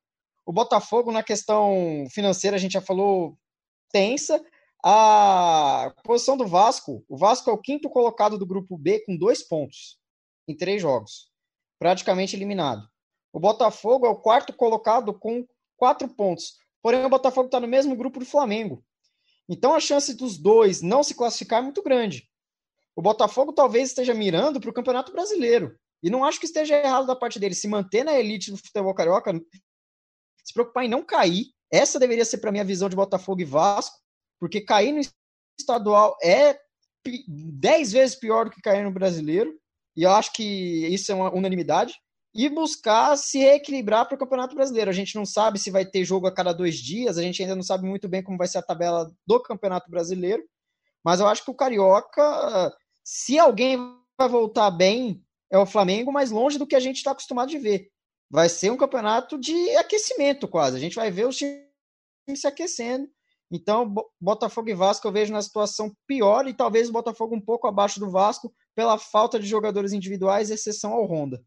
o Botafogo, na questão financeira, a gente já falou tensa. A posição do Vasco, o Vasco é o quinto colocado do grupo B com dois pontos em três jogos, praticamente eliminado. O Botafogo é o quarto colocado com quatro pontos, porém o Botafogo está no mesmo grupo do Flamengo. Então a chance dos dois não se classificar é muito grande. O Botafogo talvez esteja mirando para o Campeonato Brasileiro. E não acho que esteja errado da parte dele se manter na elite do futebol carioca, se preocupar em não cair. Essa deveria ser para mim a visão de Botafogo e Vasco, porque cair no estadual é dez vezes pior do que cair no brasileiro, e eu acho que isso é uma unanimidade. e buscar se reequilibrar para o Campeonato Brasileiro. A gente não sabe se vai ter jogo a cada dois dias, a gente ainda não sabe muito bem como vai ser a tabela do Campeonato Brasileiro, mas eu acho que o Carioca, se alguém vai voltar bem, é o Flamengo, mais longe do que a gente está acostumado de ver. Vai ser um campeonato de aquecimento quase. A gente vai ver os times se aquecendo. Então, Botafogo e Vasco eu vejo na situação pior e talvez o Botafogo um pouco abaixo do Vasco pela falta de jogadores individuais, exceção ao Honda.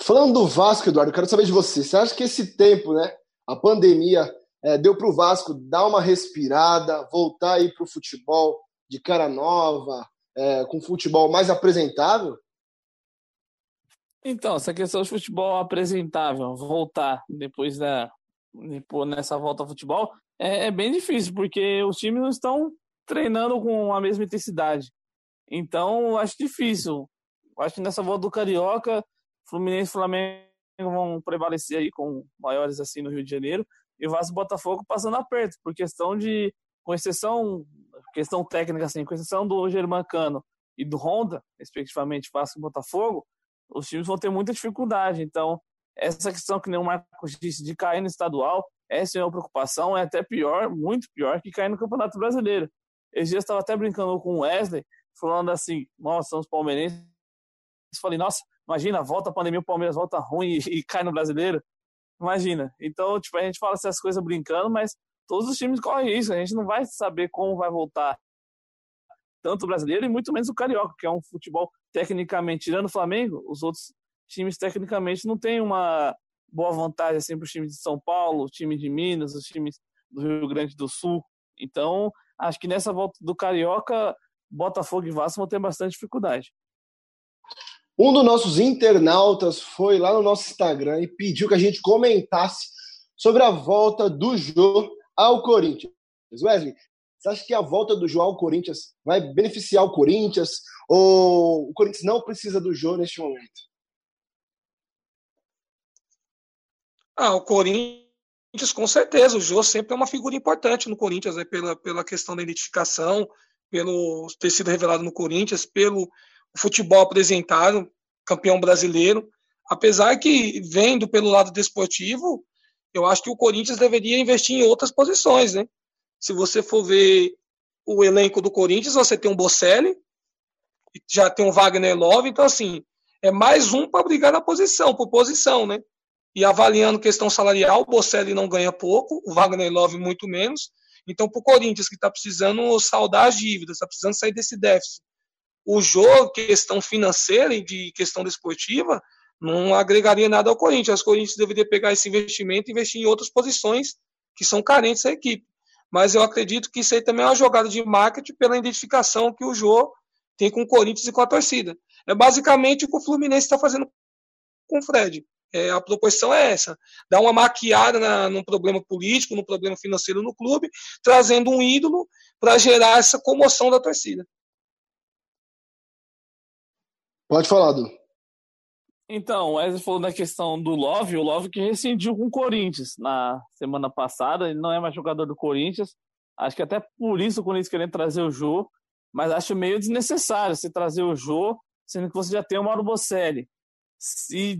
Falando do Vasco, Eduardo, eu quero saber de você. Você acha que esse tempo, né, a pandemia, é, deu para o Vasco dar uma respirada, voltar aí para o futebol de cara nova, é, com futebol mais apresentável? Então, essa questão de futebol apresentável, voltar depois da depois nessa volta ao futebol, é, é bem difícil, porque os times não estão treinando com a mesma intensidade. Então, acho difícil. Acho que nessa volta do Carioca, Fluminense e Flamengo vão prevalecer aí com maiores assim no Rio de Janeiro e Vasco e Botafogo passando aperto, por questão de, com exceção, questão técnica assim, com exceção do Germancano e do Honda, respectivamente Vasco e Botafogo, os times vão ter muita dificuldade. Então, essa questão que nem o Marcos disse de cair no estadual, essa é uma preocupação, é até pior, muito pior que cair no Campeonato Brasileiro. Esses dias estava até brincando com o Wesley, falando assim, nós somos palmeirenses. Falei, nossa, Imagina, volta a pandemia, o Palmeiras volta ruim e, e, cai no brasileiro. Imagina. Então, tipo, a gente fala essas coisas brincando, mas todos os times correm isso. A gente não vai saber como vai voltar tanto o brasileiro e muito menos o carioca, que é um futebol tecnicamente, tirando o Flamengo, os outros times tecnicamente não têm uma boa vantagem assim para os times de São Paulo, o time de Minas, os times do Rio Grande do Sul. Então, acho que nessa volta do carioca, Botafogo e Vasco vão ter bastante dificuldade. Um dos nossos internautas foi lá no nosso Instagram e pediu que a gente comentasse sobre a volta do Jô ao Corinthians. Wesley, você acha que a volta do Jô ao Corinthians vai beneficiar o Corinthians ou o Corinthians não precisa do Jô neste momento? Ah, o Corinthians, com certeza. O Jô sempre é uma figura importante no Corinthians, né? pela, pela questão da identificação, pelo ter sido revelado no Corinthians, pelo futebol apresentado, campeão brasileiro. Apesar que, vendo pelo lado desportivo, eu acho que o Corinthians deveria investir em outras posições, né? Se você for ver o elenco do Corinthians, você tem um Bocelli, já tem um Wagner Love, então assim, é mais um para brigar na posição, por posição, né? E avaliando questão salarial, o Bocelli não ganha pouco, o Wagner Love muito menos. Então, para o Corinthians, que está precisando saldar as dívidas, está precisando sair desse déficit, o jogo, questão financeira e de questão desportiva, não agregaria nada ao Corinthians. O Corinthians deveria pegar esse investimento e investir em outras posições que são carentes da equipe. Mas eu acredito que isso aí também é uma jogada de marketing pela identificação que o Jô tem com o Corinthians e com a torcida. É basicamente o que o Fluminense está fazendo com o Fred. É, a proposição é essa: dar uma maquiada na, num problema político, num problema financeiro no clube, trazendo um ídolo para gerar essa comoção da torcida. Pode falar, Du. Então, o Wesley falou da questão do Love, o Love que rescindiu com o Corinthians na semana passada, ele não é mais jogador do Corinthians, acho que até por isso o Corinthians querendo trazer o Jô, mas acho meio desnecessário você trazer o Jô, sendo que você já tem o Mauro Bocelli. Se,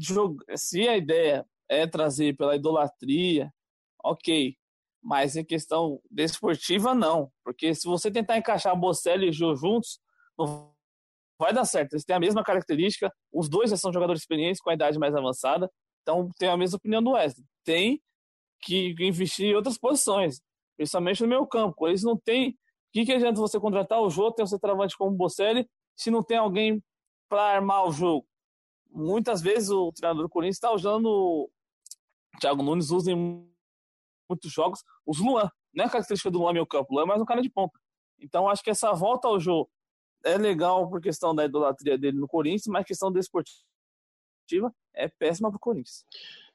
se a ideia é trazer pela idolatria, ok, mas em questão desportiva, não, porque se você tentar encaixar Bocelli e Jô juntos, não vai dar certo. Eles têm a mesma característica, os dois já são jogadores experientes com a idade mais avançada, então tem a mesma opinião do Wesley. Tem que investir em outras posições, principalmente no meio campo. Eles não têm. O que, que adianta você contratar o jogo, ter um centroavante como o Bocelli, se não tem alguém para armar o jogo? Muitas vezes o treinador do Corinthians está usando. O Thiago Nunes usa em muitos jogos os Luan. Não é característica do Luan meio campo, o Luan é mais um cara de ponta. Então acho que essa volta ao jogo é legal por questão da idolatria dele no Corinthians, mas questão desportiva é péssima para o Corinthians.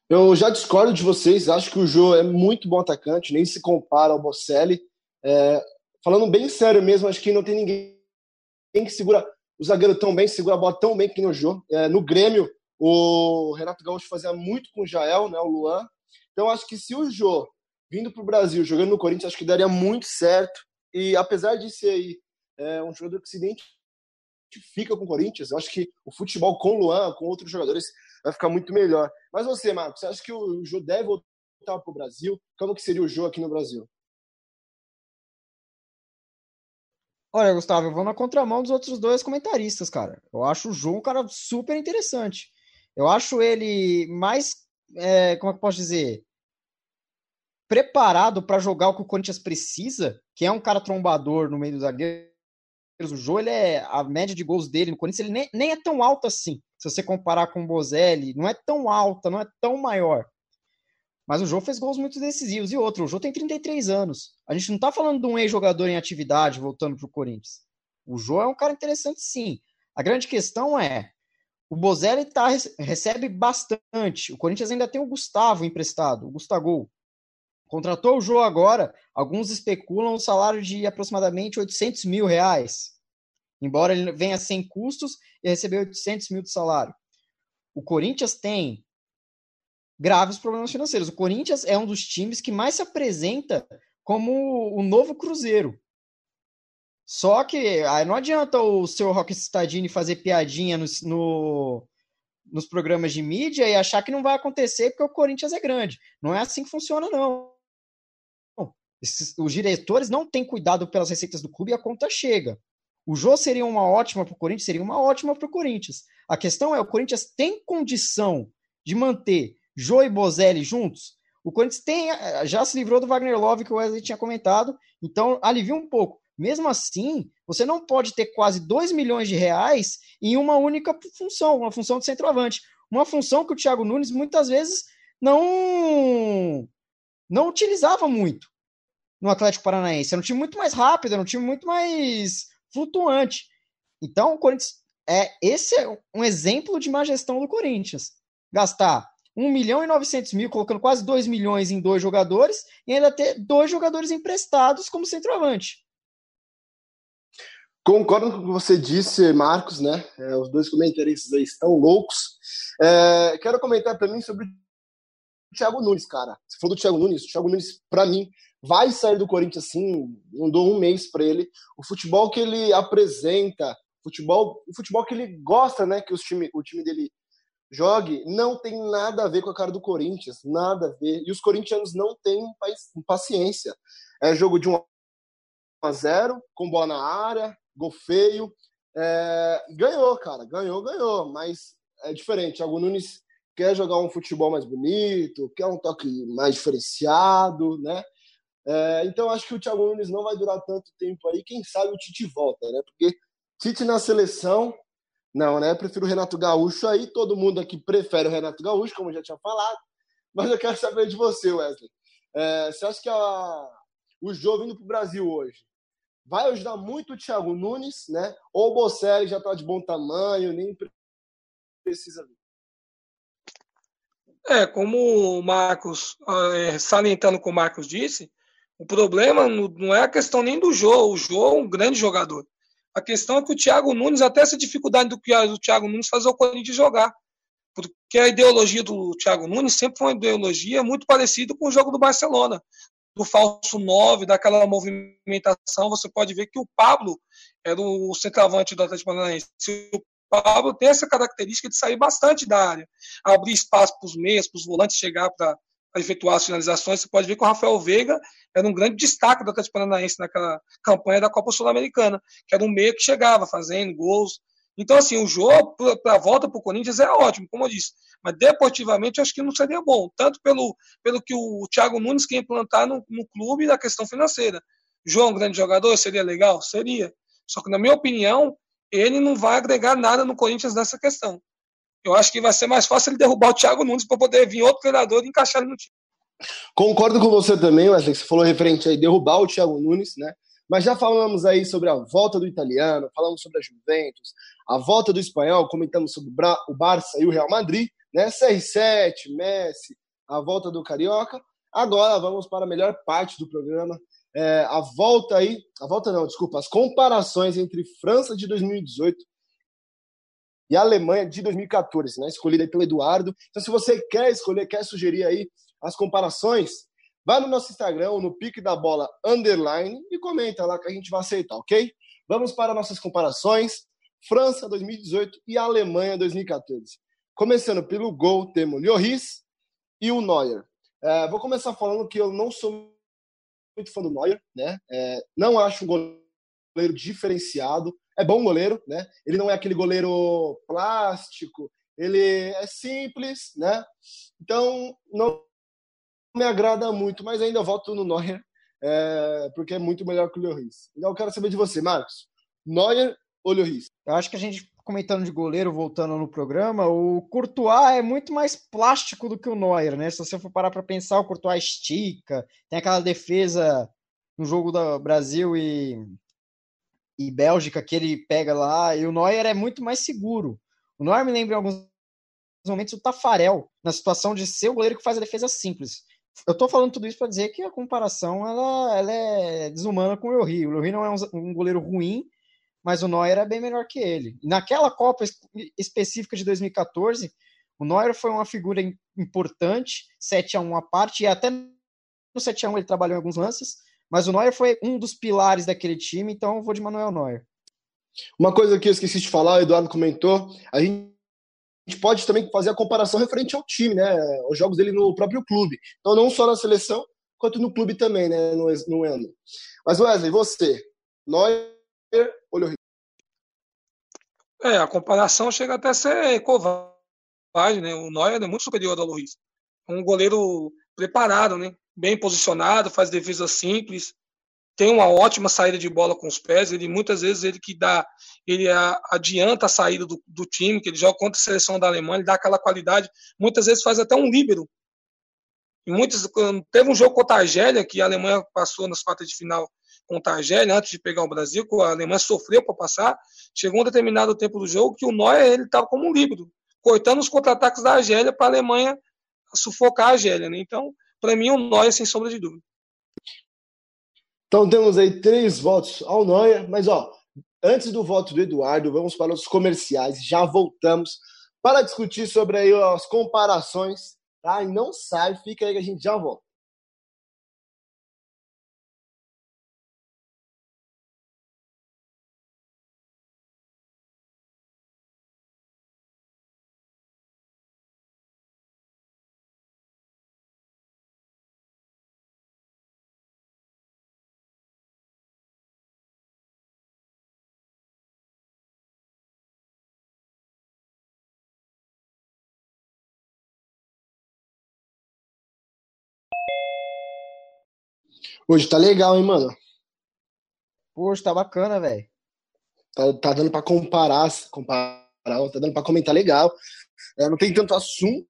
Eu já discordo de vocês, acho que o Jô é muito bom atacante, nem se compara ao Bocelli. É, falando bem sério mesmo, acho que não tem ninguém que segura o zagueiro tão bem, segura a bola tão bem que nem o Jô. É, no Grêmio, o Renato Gaúcho fazia muito com o Jael, né, o Luan. Então acho que se o Jô vindo para o Brasil, jogando no Corinthians, acho que daria muito certo. E apesar de ser aí é um jogador que se identifica com o Corinthians. Eu acho que o futebol com o Luan, com outros jogadores, vai ficar muito melhor. Mas você, Marcos, você acha que o Jô deve voltar para o Brasil? Como que seria o Jô aqui no Brasil? Olha, Gustavo, eu vou na contramão dos outros dois comentaristas, cara. Eu acho o Jô um cara super interessante. Eu acho ele mais, é, como é que eu posso dizer, preparado para jogar o que o Corinthians precisa, que é um cara trombador no meio dos zagueiros. O Jô, ele é, a média de gols dele no Corinthians, ele nem, nem é tão alta assim. Se você comparar com o Bozelli, não é tão alta, não é tão maior. Mas o Jô fez gols muito decisivos. E outro, o Jô tem 33 anos. A gente não está falando de um ex-jogador em atividade voltando para o Corinthians. O Jô é um cara interessante, sim. A grande questão é, o Bozelli tá, recebe bastante. O Corinthians ainda tem o Gustavo emprestado, o Gustavo. Contratou o Jô agora, alguns especulam um salário de aproximadamente 800 mil reais. Embora ele venha sem custos e receber 800 mil de salário. O Corinthians tem graves problemas financeiros. O Corinthians é um dos times que mais se apresenta como o novo Cruzeiro. Só que aí não adianta o seu Rock Stadini fazer piadinha no, no, nos programas de mídia e achar que não vai acontecer porque o Corinthians é grande. Não é assim que funciona, não. Esses, os diretores não têm cuidado pelas receitas do clube e a conta chega. O Jô seria uma ótima para o Corinthians, seria uma ótima para o Corinthians. A questão é, o Corinthians tem condição de manter Jô e Bozelli juntos? O Corinthians tem, já se livrou do Wagner Love, que o Wesley tinha comentado, então alivia um pouco. Mesmo assim, você não pode ter quase 2 milhões de reais em uma única função, uma função de centroavante. Uma função que o Thiago Nunes muitas vezes não, não utilizava muito no Atlético Paranaense. Era um time muito mais rápido, era um time muito mais flutuante. Então, o Corinthians é esse é um exemplo de má gestão do Corinthians. Gastar 1 milhão e 900 mil, colocando quase 2 milhões em dois jogadores, e ainda ter dois jogadores emprestados como centroavante. Concordo com o que você disse, Marcos, né? É, os dois comentaristas aí estão loucos. É, quero comentar também sobre Thiago Nunes, cara. Você falou do Thiago Nunes, o Thiago Nunes, para mim, vai sair do Corinthians assim, não dou um mês para ele. O futebol que ele apresenta, futebol, o futebol que ele gosta, né, que os time, o time dele jogue, não tem nada a ver com a cara do Corinthians, nada a ver. E os corintianos não têm paciência. É jogo de 1 a 0, com bola na área, gol feio. É, ganhou, cara, ganhou, ganhou, mas é diferente. Thiago Nunes quer jogar um futebol mais bonito, quer um toque mais diferenciado, né? É, então acho que o Thiago Nunes não vai durar tanto tempo aí. Quem sabe o Tite volta, né? Porque Tite na seleção, não, né? Eu prefiro o Renato Gaúcho aí. Todo mundo aqui prefere o Renato Gaúcho, como eu já tinha falado. Mas eu quero saber de você, Wesley. É, você acha que a, o jogo vindo para o Brasil hoje vai ajudar muito o Thiago Nunes, né? Ou o Bocelli já está de bom tamanho, nem precisa vir? É, como o Marcos, é, salientando o que o Marcos disse, o problema não é a questão nem do jogo. O jogo é um grande jogador. A questão é que o Thiago Nunes, até essa dificuldade do Thiago Nunes fazer o Corinthians jogar. Porque a ideologia do Thiago Nunes sempre foi uma ideologia muito parecida com o jogo do Barcelona. Do falso 9, daquela movimentação. Você pode ver que o Pablo era o centroavante do Atlético Paranaense. O Pablo tem essa característica de sair bastante da área, abrir espaço para os meias, para os volantes chegar para efetuar as finalizações. Você pode ver que o Rafael Veiga era um grande destaque do Atlético Paranaense naquela campanha da Copa Sul-Americana, que era um meio que chegava fazendo gols. Então, assim, o jogo para a volta para o Corinthians é ótimo, como eu disse. Mas deportivamente eu acho que não seria bom, tanto pelo, pelo que o Thiago Nunes quer implantar no, no clube da questão financeira. João, grande jogador, seria legal? Seria. Só que, na minha opinião, ele não vai agregar nada no Corinthians nessa questão. Eu acho que vai ser mais fácil ele derrubar o Thiago Nunes para poder vir outro treinador e encaixar ele no time. Concordo com você também, Wesley, que você falou referente aí derrubar o Thiago Nunes, né? Mas já falamos aí sobre a volta do italiano, falamos sobre a Juventus, a volta do espanhol, comentamos sobre o Barça e o Real Madrid, né? CR7, Messi, a volta do Carioca. Agora vamos para a melhor parte do programa, é, a volta aí, a volta não, desculpa, as comparações entre França de 2018 e Alemanha de 2014, né? Escolhida aí pelo Eduardo. Então, se você quer escolher, quer sugerir aí as comparações, vai no nosso Instagram, no Pique da Bola Underline e comenta lá que a gente vai aceitar, ok? Vamos para nossas comparações. França 2018 e Alemanha 2014. Começando pelo gol, temos Lloris e o Neuer. É, vou começar falando que eu não sou muito fã do Neuer, né? É, não acho um goleiro diferenciado. É bom goleiro, né? Ele não é aquele goleiro plástico, ele é simples, né? Então, não me agrada muito, mas ainda voto no Neuer, é, porque é muito melhor que o Lloris. Então, eu quero saber de você, Marcos. Neuer ou Lloris? Eu acho que a gente, comentando de goleiro, voltando no programa, o Courtois é muito mais plástico do que o Neuer, né? Se você for parar para pensar, o Courtois estica, tem aquela defesa no jogo do Brasil e, e Bélgica que ele pega lá, e o Neuer é muito mais seguro. O Neuer me lembra em alguns momentos o Tafarel, na situação de ser o goleiro que faz a defesa simples. Eu tô falando tudo isso para dizer que a comparação ela, ela é desumana com o Lloris. O Lloris não é um, um, goleiro ruim, mas o Neuer é bem melhor que ele. naquela Copa específica de 2014, o Neuer foi uma figura importante, 7 a 1 à parte, e até no 7 a 1 ele trabalhou em alguns lances, mas o Neuer foi um dos pilares daquele time, então eu vou de Manuel Neuer. Uma coisa que eu esqueci de falar, o Eduardo comentou, a gente pode também fazer a comparação referente ao time, né? Os jogos dele no próprio clube. Então, não só na seleção, quanto no clube também, né? No, no ano. Mas, Wesley, você, Neuer ou Lloris? É, a comparação chega até a ser covarde, né? O Neuer é muito superior ao Luiz. É um goleiro preparado, né? Bem posicionado, faz defesa simples, tem uma ótima saída de bola com os pés. Ele muitas vezes ele que dá, ele adianta a saída do, do time, que ele joga contra a seleção da Alemanha, ele dá aquela qualidade. Muitas vezes faz até um líbero. E muitos, teve um jogo contra a Argélia que a Alemanha passou nas quartas de final contra a Argélia antes de pegar o Brasil, que a Alemanha sofreu para passar. Chegou um determinado tempo do jogo que o Neuer ele estava como um líbero, cortando os contra-ataques da Argélia para a Alemanha sufocar a Argélia. Né? Então, para mim, o Neuer sem sombra de dúvida. Então temos aí três votos ao Noia, mas ó, antes do voto do Eduardo, vamos para os comerciais, já voltamos para discutir sobre aí as comparações, tá? E não sai, fica aí que a gente já volta. Hoje tá legal, hein, mano? Poxa, tá bacana, velho. Tá, tá dando pra comparar, comparar, tá dando pra comentar legal. É, não tem tanto assunto,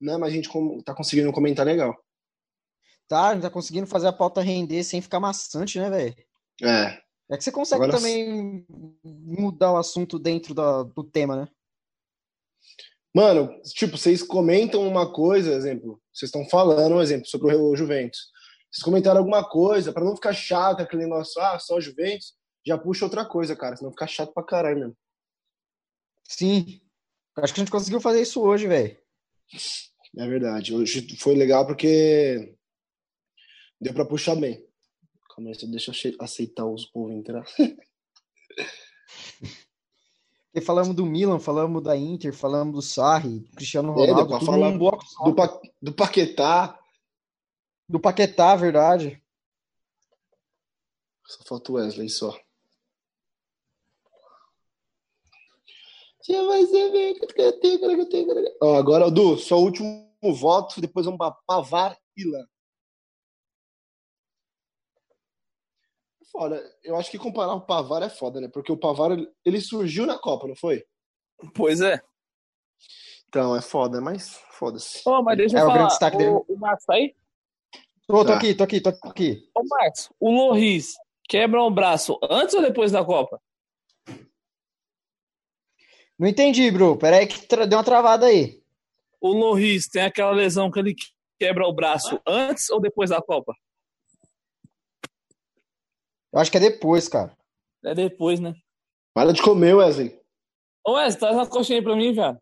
né? Mas a gente tá conseguindo comentar legal. Tá, a gente tá conseguindo fazer a pauta render sem ficar maçante, né, velho? É. É que você consegue Agora... também mudar o assunto dentro do, do tema, né? Mano, tipo, vocês comentam uma coisa, exemplo, vocês estão falando, um exemplo, sobre o Juventus vocês comentaram alguma coisa, para não ficar chato aquele negócio, ah, só Juventus, já puxa outra coisa, cara, senão fica chato pra caralho mesmo. Sim. Acho que a gente conseguiu fazer isso hoje, velho. É verdade. Hoje foi legal porque deu para puxar bem. Calma aí, deixa eu aceitar os povos entrar. Porque falamos do Milan, falamos da Inter, falamos do Sarri, do Cristiano Ronaldo, é, falar bloco do, pa, do Paquetá, do Paquetá, verdade. Só falta o Wesley só. Você vai ser Ó, agora, Du, só o último voto, depois vamos para Pavar e Lan. Foda. Eu acho que comparar o Pavar é foda, né? Porque o Pavar, ele surgiu na Copa, não foi? Pois é. Então, é foda, mas foda-se. Oh, mas deixa eu é falar, o, grande destaque dele. o, Marçai Tô, tô tá. aqui, tô aqui, tô aqui. Ô, Marcos, o Loris quebra um braço antes ou depois da Copa? Não entendi, bro. Peraí que deu uma travada aí. O Loris tem aquela lesão que ele quebra o braço antes ou depois da Copa? Eu acho que é depois, cara. É depois, né? Para de comer, Wesley. Ô, Wesley, traz uma coxinha aí pra mim, velho.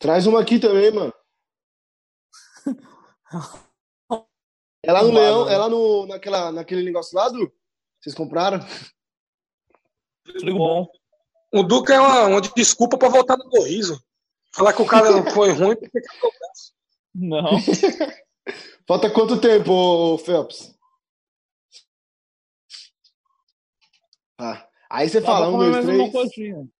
Traz uma aqui também, mano. É lá no Leão, é lá no, naquela, naquele negócio lá do. Vocês compraram? Tudo bom. O Duca é uma, uma desculpa para voltar no sorriso. Falar que o cara foi ruim porque. Não. Falta quanto tempo, Phelps? Ah, aí você fala, um, dois, três.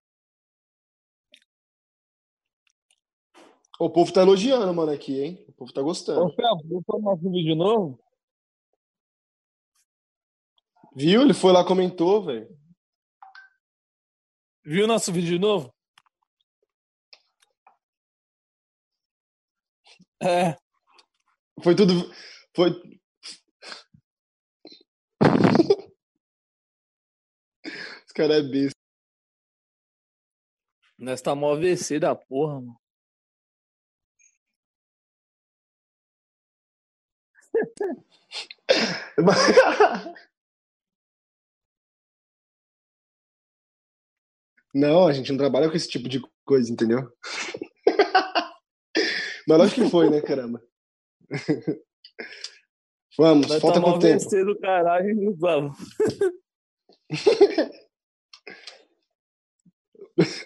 O povo tá elogiando, mano, aqui, hein? O povo tá gostando. Ô, Phelps, depois nosso vídeo novo? Viu? Ele foi lá, comentou, velho. Viu nosso vídeo novo? É. Foi tudo. Foi. Os caras é besta. Nós tá mó AVC da porra, mano. Não, a gente não trabalha com esse tipo de coisa, entendeu? Mas lógico que foi, né, caramba? Vamos, Nós falta quanto tempo? Do caralho, vamos.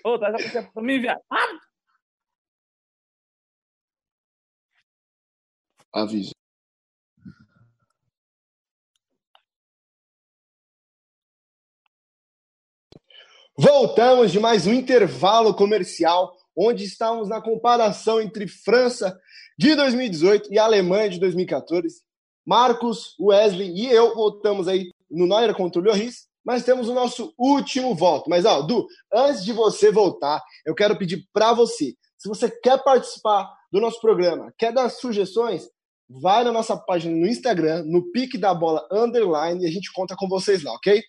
Ô, tá já pra mim, viado. Ah! Voltamos de mais um intervalo comercial, onde estamos na comparação entre França de 2018 e Alemanha de 2014. Marcos, Wesley e eu voltamos aí no Neuer contra o Lloris, mas temos o nosso último voto. Mas, ó, Du, antes de você voltar, eu quero pedir para você, se você quer participar do nosso programa, quer dar sugestões, vai na nossa página no Instagram, no Pique da Bola Underline, e a gente conta com vocês lá, ok?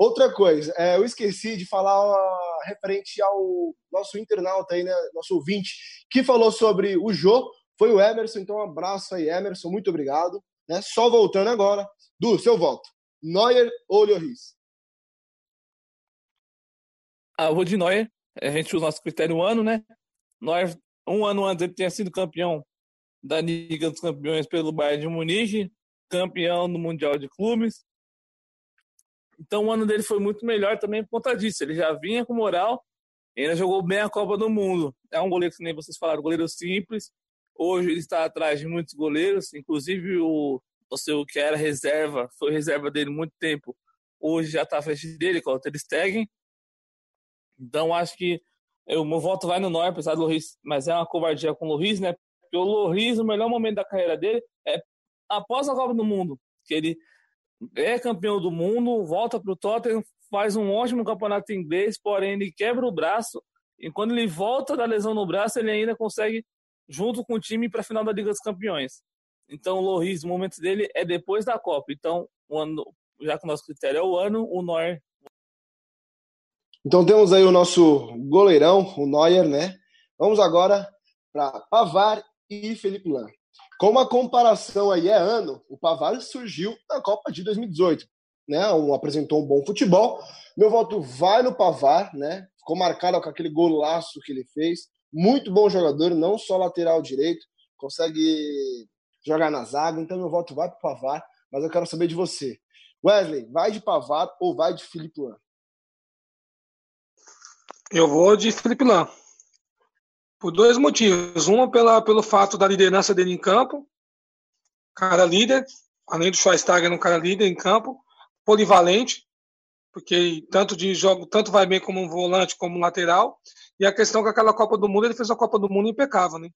Outra coisa, é, eu esqueci de falar uh, referente ao nosso internauta aí, né, nosso ouvinte, que falou sobre o Jô, foi o Emerson, então um abraço aí, Emerson, muito obrigado. Né? Só voltando agora, do seu voto, Neuer ou Lloris? Ah, eu vou de Neuer. A gente usa o nosso critério um ano, né? Neuer, um ano antes, ele tinha sido campeão da Liga dos Campeões pelo Bayern de Munique, campeão do Mundial de Clubes. Então o ano dele foi muito melhor também por conta disso. Ele já vinha com moral ainda jogou bem a Copa do Mundo. É um goleiro que nem vocês falaram, goleiro simples. Hoje ele está atrás de muitos goleiros, inclusive o, o seu que era reserva, foi reserva dele muito tempo. Hoje já está frente dele, com o Ter Stegen. Então acho que o meu voto vai no Neuer, apesar do Loris, mas é uma covardia com o Loris, né? Porque o Loris, o melhor momento da carreira dele é após a Copa do Mundo, que ele é campeão do mundo, volta para o Tottenham, faz um ótimo campeonato inglês, porém ele quebra o braço. E quando ele volta da lesão no braço, ele ainda consegue, junto com o time, para a final da Liga dos Campeões. Então o Loris, o momento dele é depois da Copa. Então, ano, já que o nosso critério é o ano, o Neuer. Então temos aí o nosso goleirão, o Neuer, né? Vamos agora para Pavar e Felipe Lan. Como a comparação aí é ano, o Pavar surgiu na Copa de 2018, né? Um, apresentou um bom futebol. Meu voto vai no Pavar, né? Ficou marcado com aquele golaço que ele fez. Muito bom jogador, não só lateral direito, consegue jogar na zaga. Então meu voto vai para o Pavar, mas eu quero saber de você. Wesley, vai de Pavar ou vai de Felipe Lan? Eu vou de Felipe Lan. Por dois motivos. Uma pela, pelo fato da liderança dele em campo, cara líder, além do Schweinsteiger, um cara líder em campo, polivalente, porque tanto de jogo, tanto vai bem como um volante, como um lateral. E a questão é que aquela Copa do Mundo, ele fez uma Copa do Mundo impecável, né?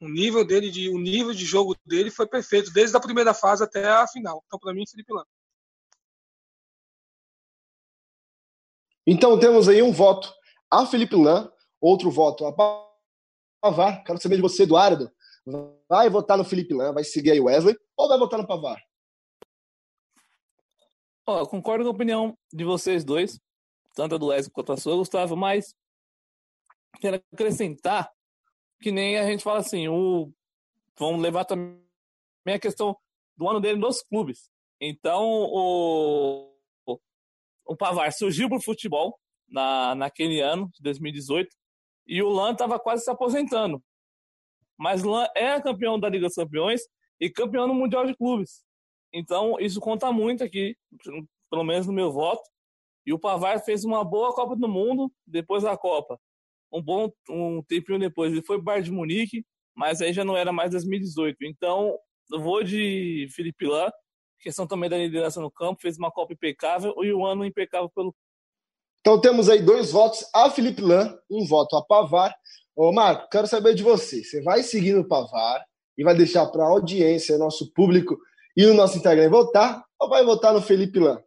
O nível dele de o nível de jogo dele foi perfeito desde a primeira fase até a final. Então para mim, Felipe Lan. Então temos aí um voto a Felipe Lan, outro voto Pavar. Quero saber de você, Eduardo. Vai votar no Felipe Lan, vai seguir aí Wesley, ou vai votar no Pavar? Ó, eu concordo com a opinião de vocês dois, tanto a do Wesley quanto a sua, Gustavo, mas quero acrescentar que nem a gente fala assim, o vamos levar também a questão do ano dele nos clubes. Então, o, o Pavar surgiu para o futebol na, naquele ano, de 2018, e o Lan estava quase se aposentando. Mas Lan é campeão da Liga dos Campeões e campeão no Mundial de Clubes. Então, isso conta muito aqui, pelo menos no meu voto. E o Pavar fez uma boa Copa do Mundo depois da Copa. Um bom um tempinho depois ele foi o Bayern de Munique, mas aí já não era mais 2018. Então, eu vou de Felipe Lan, questão também da liderança no campo, fez uma Copa impecável e um ano impecável pelo então temos aí dois votos a Felipe Lan, um voto a Pavar. Ô Marco, quero saber de você. Você vai seguir no Pavar e vai deixar para a audiência, nosso público e o nosso Instagram votar ou vai votar no Felipe Lan?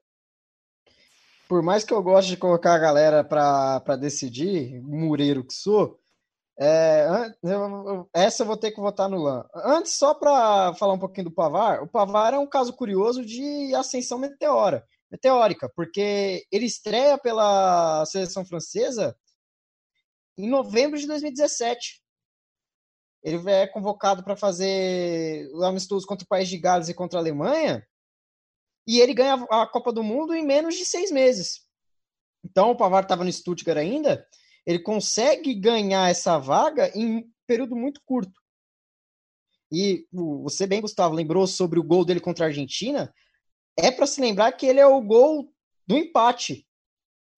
Por mais que eu goste de colocar a galera para decidir, mureiro que sou, é, essa eu vou ter que votar no Lan. Antes, só para falar um pouquinho do Pavar, o Pavar é um caso curioso de ascensão meteora meteórica, porque ele estreia pela seleção francesa em novembro de 2017. Ele é convocado para fazer o amistoso contra o País de Gales e contra a Alemanha, e ele ganha a Copa do Mundo em menos de seis meses. Então, o Pavar estava no Stuttgart ainda, ele consegue ganhar essa vaga em um período muito curto. E você bem, Gustavo, lembrou sobre o gol dele contra a Argentina é para se lembrar que ele é o gol do empate.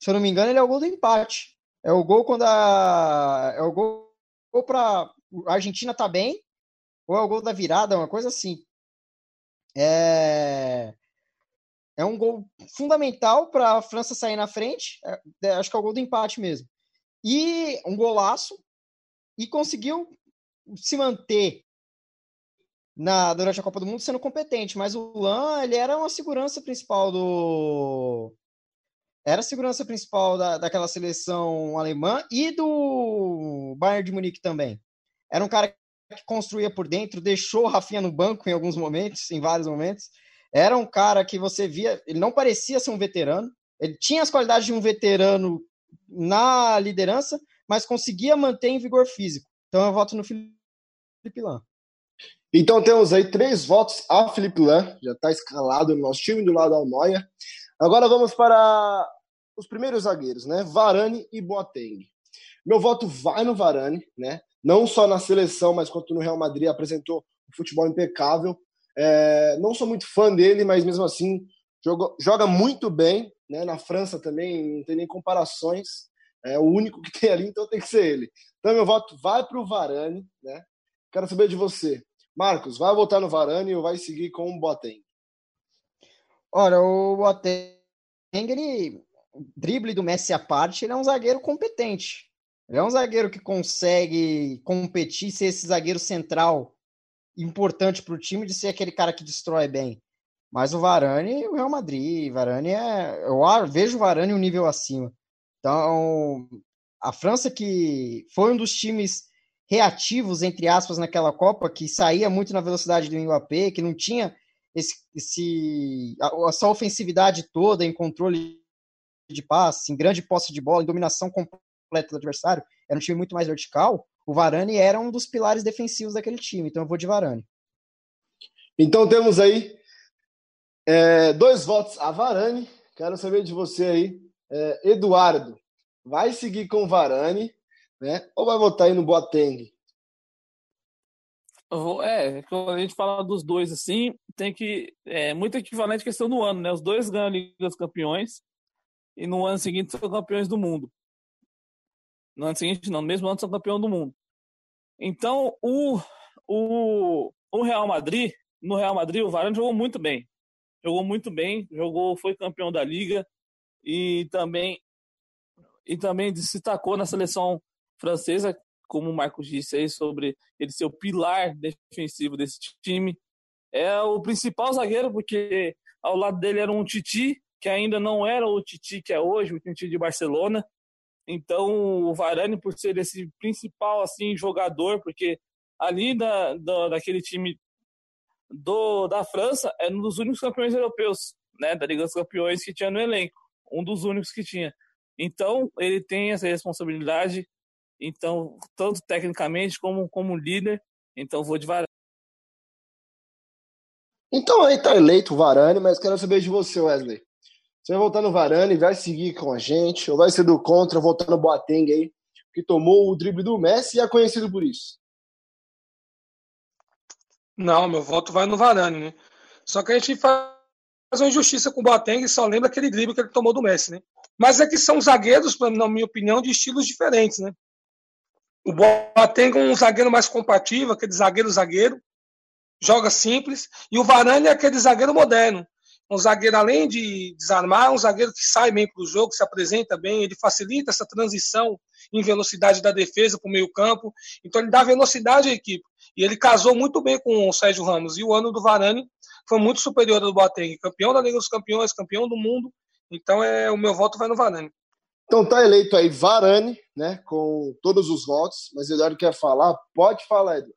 Se eu não me engano, ele é o gol do empate. É o gol quando a. É o gol, gol para. A Argentina tá bem, ou é o gol da virada, uma coisa assim. É. É um gol fundamental para a França sair na frente. É, é, acho que é o gol do empate mesmo. E um golaço. E conseguiu se manter na, durante a Copa do Mundo sendo competente, mas o Lan, ele era uma segurança principal do. Era a segurança principal da, daquela seleção alemã e do Bayern de Munique também. Era um cara que construía por dentro, deixou o Rafinha no banco em alguns momentos, em vários momentos. Era um cara que você via, ele não parecia ser um veterano, ele tinha as qualidades de um veterano na liderança, mas conseguia manter em vigor físico. Então eu voto no Felipe Lan. Então temos aí três votos a Felipe Lan, já está escalado no nosso time do lado da Noia. Agora vamos para os primeiros zagueiros, né? Varane e Boateng. Meu voto vai no Varane, né? Não só na seleção, mas quanto no Real Madrid apresentou um futebol impecável. É, não sou muito fã dele, mas mesmo assim joga, joga muito bem, né? Na França também não tem nem comparações. É o único que tem ali, então tem que ser ele. Então meu voto vai para o Varane, né? Quero saber de você. Marcos, vai votar no Varane ou vai seguir com o Boateng? Olha, o Boateng, ele, drible do Messi à parte, ele é um zagueiro competente. Ele é um zagueiro que consegue competir, ser esse zagueiro central importante para o time, de ser aquele cara que destrói bem. Mas o Varane, o Real Madrid, Varane é. Eu vejo o Varane um nível acima. Então, a França, que foi um dos times reativos, entre aspas, naquela Copa, que saía muito na velocidade do Mbappé, que não tinha esse, esse, essa ofensividade toda em controle de passe, em grande posse de bola, em dominação completa do adversário, era um time muito mais vertical, o Varane era um dos pilares defensivos daquele time, então eu vou de Varane. Então temos aí é, dois votos a Varane, quero saber de você aí, é, Eduardo, vai seguir com o Varane né? Ou vai votar aí no Boateng? É, quando a gente fala dos dois assim, tem que. É muito equivalente à questão do ano, né? Os dois ganham a Liga dos Campeões e no ano seguinte são campeões do mundo. No ano seguinte, não, no mesmo ano são campeão do mundo. Então, o, o, o Real Madrid, no Real Madrid, o Varane jogou muito bem. Jogou muito bem, jogou, foi campeão da Liga e também e também se destacou na seleção francesa, como o Marcos disse aí, sobre ele ser o pilar defensivo desse time. É o principal zagueiro, porque ao lado dele era um Titi, que ainda não era o Titi que é hoje, o Titi de Barcelona. Então, o Varane, por ser esse principal assim jogador, porque ali da, da, daquele time do, da França é um dos únicos campeões europeus, né, da Liga dos Campeões que tinha no elenco, um dos únicos que tinha. Então, ele tem essa responsabilidade então, tanto tecnicamente como como líder, então vou de Varane. Então aí tá eleito o Varane, mas quero saber de você, Wesley. Você vai voltar no Varane, vai seguir com a gente, ou vai ser do contra, voltar no Boateng aí, que tomou o drible do Messi e é conhecido por isso? Não, meu voto vai no Varane, né? Só que a gente faz uma injustiça com o Boateng e só lembra aquele drible que ele tomou do Messi, né? Mas é que são zagueiros, na minha opinião, de estilos diferentes, né? O Boateng é um zagueiro mais compatível, aquele zagueiro-zagueiro, joga simples, e o Varane é aquele zagueiro moderno. Um zagueiro, além de desarmar, um zagueiro que sai bem para o jogo, se apresenta bem, ele facilita essa transição em velocidade da defesa para o meio-campo. Então, ele dá velocidade à equipe. E ele casou muito bem com o Sérgio Ramos. E o ano do Varane foi muito superior ao do Boateng. Campeão da Liga dos Campeões, campeão do mundo. Então, é, o meu voto vai no Varane. Então tá eleito aí Varane, né, com todos os votos, mas Eduardo quer falar? Pode falar, Eduardo.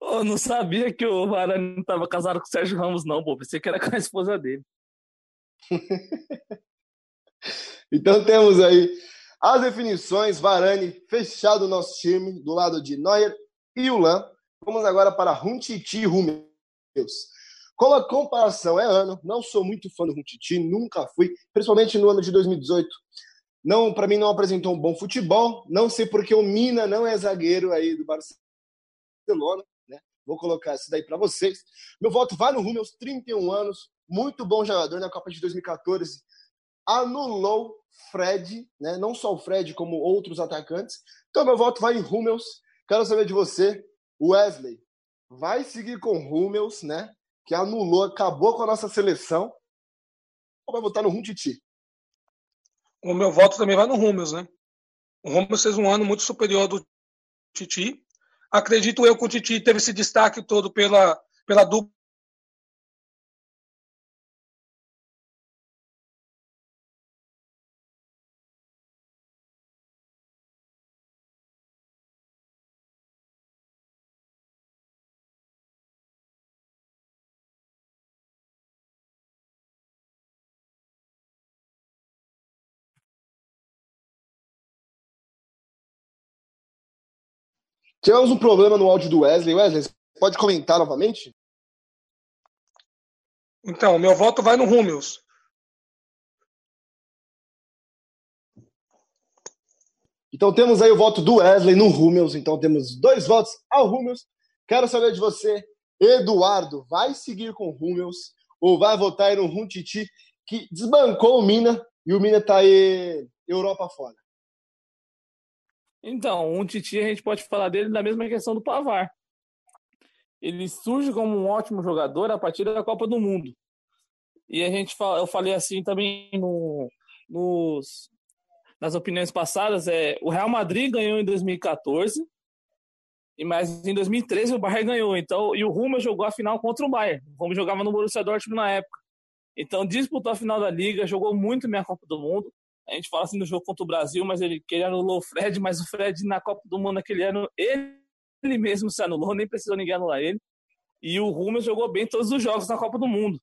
Eu não sabia que o Varane estava casado com o Sérgio Ramos, não, pô. Pensei que era com a esposa dele. então temos aí as definições. Varane fechado o nosso time, do lado de Neuer e Ulan. Vamos agora para Huntiti e Rumeus. Com a comparação, é ano. Não sou muito fã do Huntiti, nunca fui, principalmente no ano de 2018. Não, para mim não apresentou um bom futebol. Não sei porque o Mina não é zagueiro aí do Barcelona, né? Vou colocar isso daí para vocês. Meu voto vai no rumo aos 31 anos, muito bom jogador na Copa de 2014. Anulou Fred, né? Não só o Fred, como outros atacantes. Então meu voto vai em Rummels. Quero saber de você, Wesley. Vai seguir com Rummels, né? Que anulou, acabou com a nossa seleção, vai votar no Runtiti? O meu voto também vai no Rúmeus, né? O Rúmeus fez um ano muito superior do Titi. Acredito eu que o Titi teve esse destaque todo pela, pela dupla Tivemos um problema no áudio do Wesley. Wesley, pode comentar novamente? Então, meu voto vai no Rúmeus. Então temos aí o voto do Wesley no Rúmeus. Então temos dois votos ao Rúmeus. Quero saber de você, Eduardo, vai seguir com o Rúmeus ou vai votar aí no Runtiti, que desbancou o Mina e o Mina tá aí Europa fora? Então, um Titi a gente pode falar dele da mesma questão do Pavar. Ele surge como um ótimo jogador a partir da Copa do Mundo. E a gente eu falei assim também no, nos, nas opiniões passadas, é, o Real Madrid ganhou em 2014, e mas em 2013 o Bayern ganhou. Então, e o Roma jogou a final contra o Bayern. O Roma jogava no Borussia Dortmund na época. Então, disputou a final da liga, jogou muito bem a Copa do Mundo a gente fala assim do jogo contra o Brasil, mas ele, que ele anulou o Fred, mas o Fred na Copa do Mundo naquele ano, ele, ele mesmo se anulou, nem precisou ninguém anular ele. E o Rúmeus jogou bem todos os jogos na Copa do Mundo.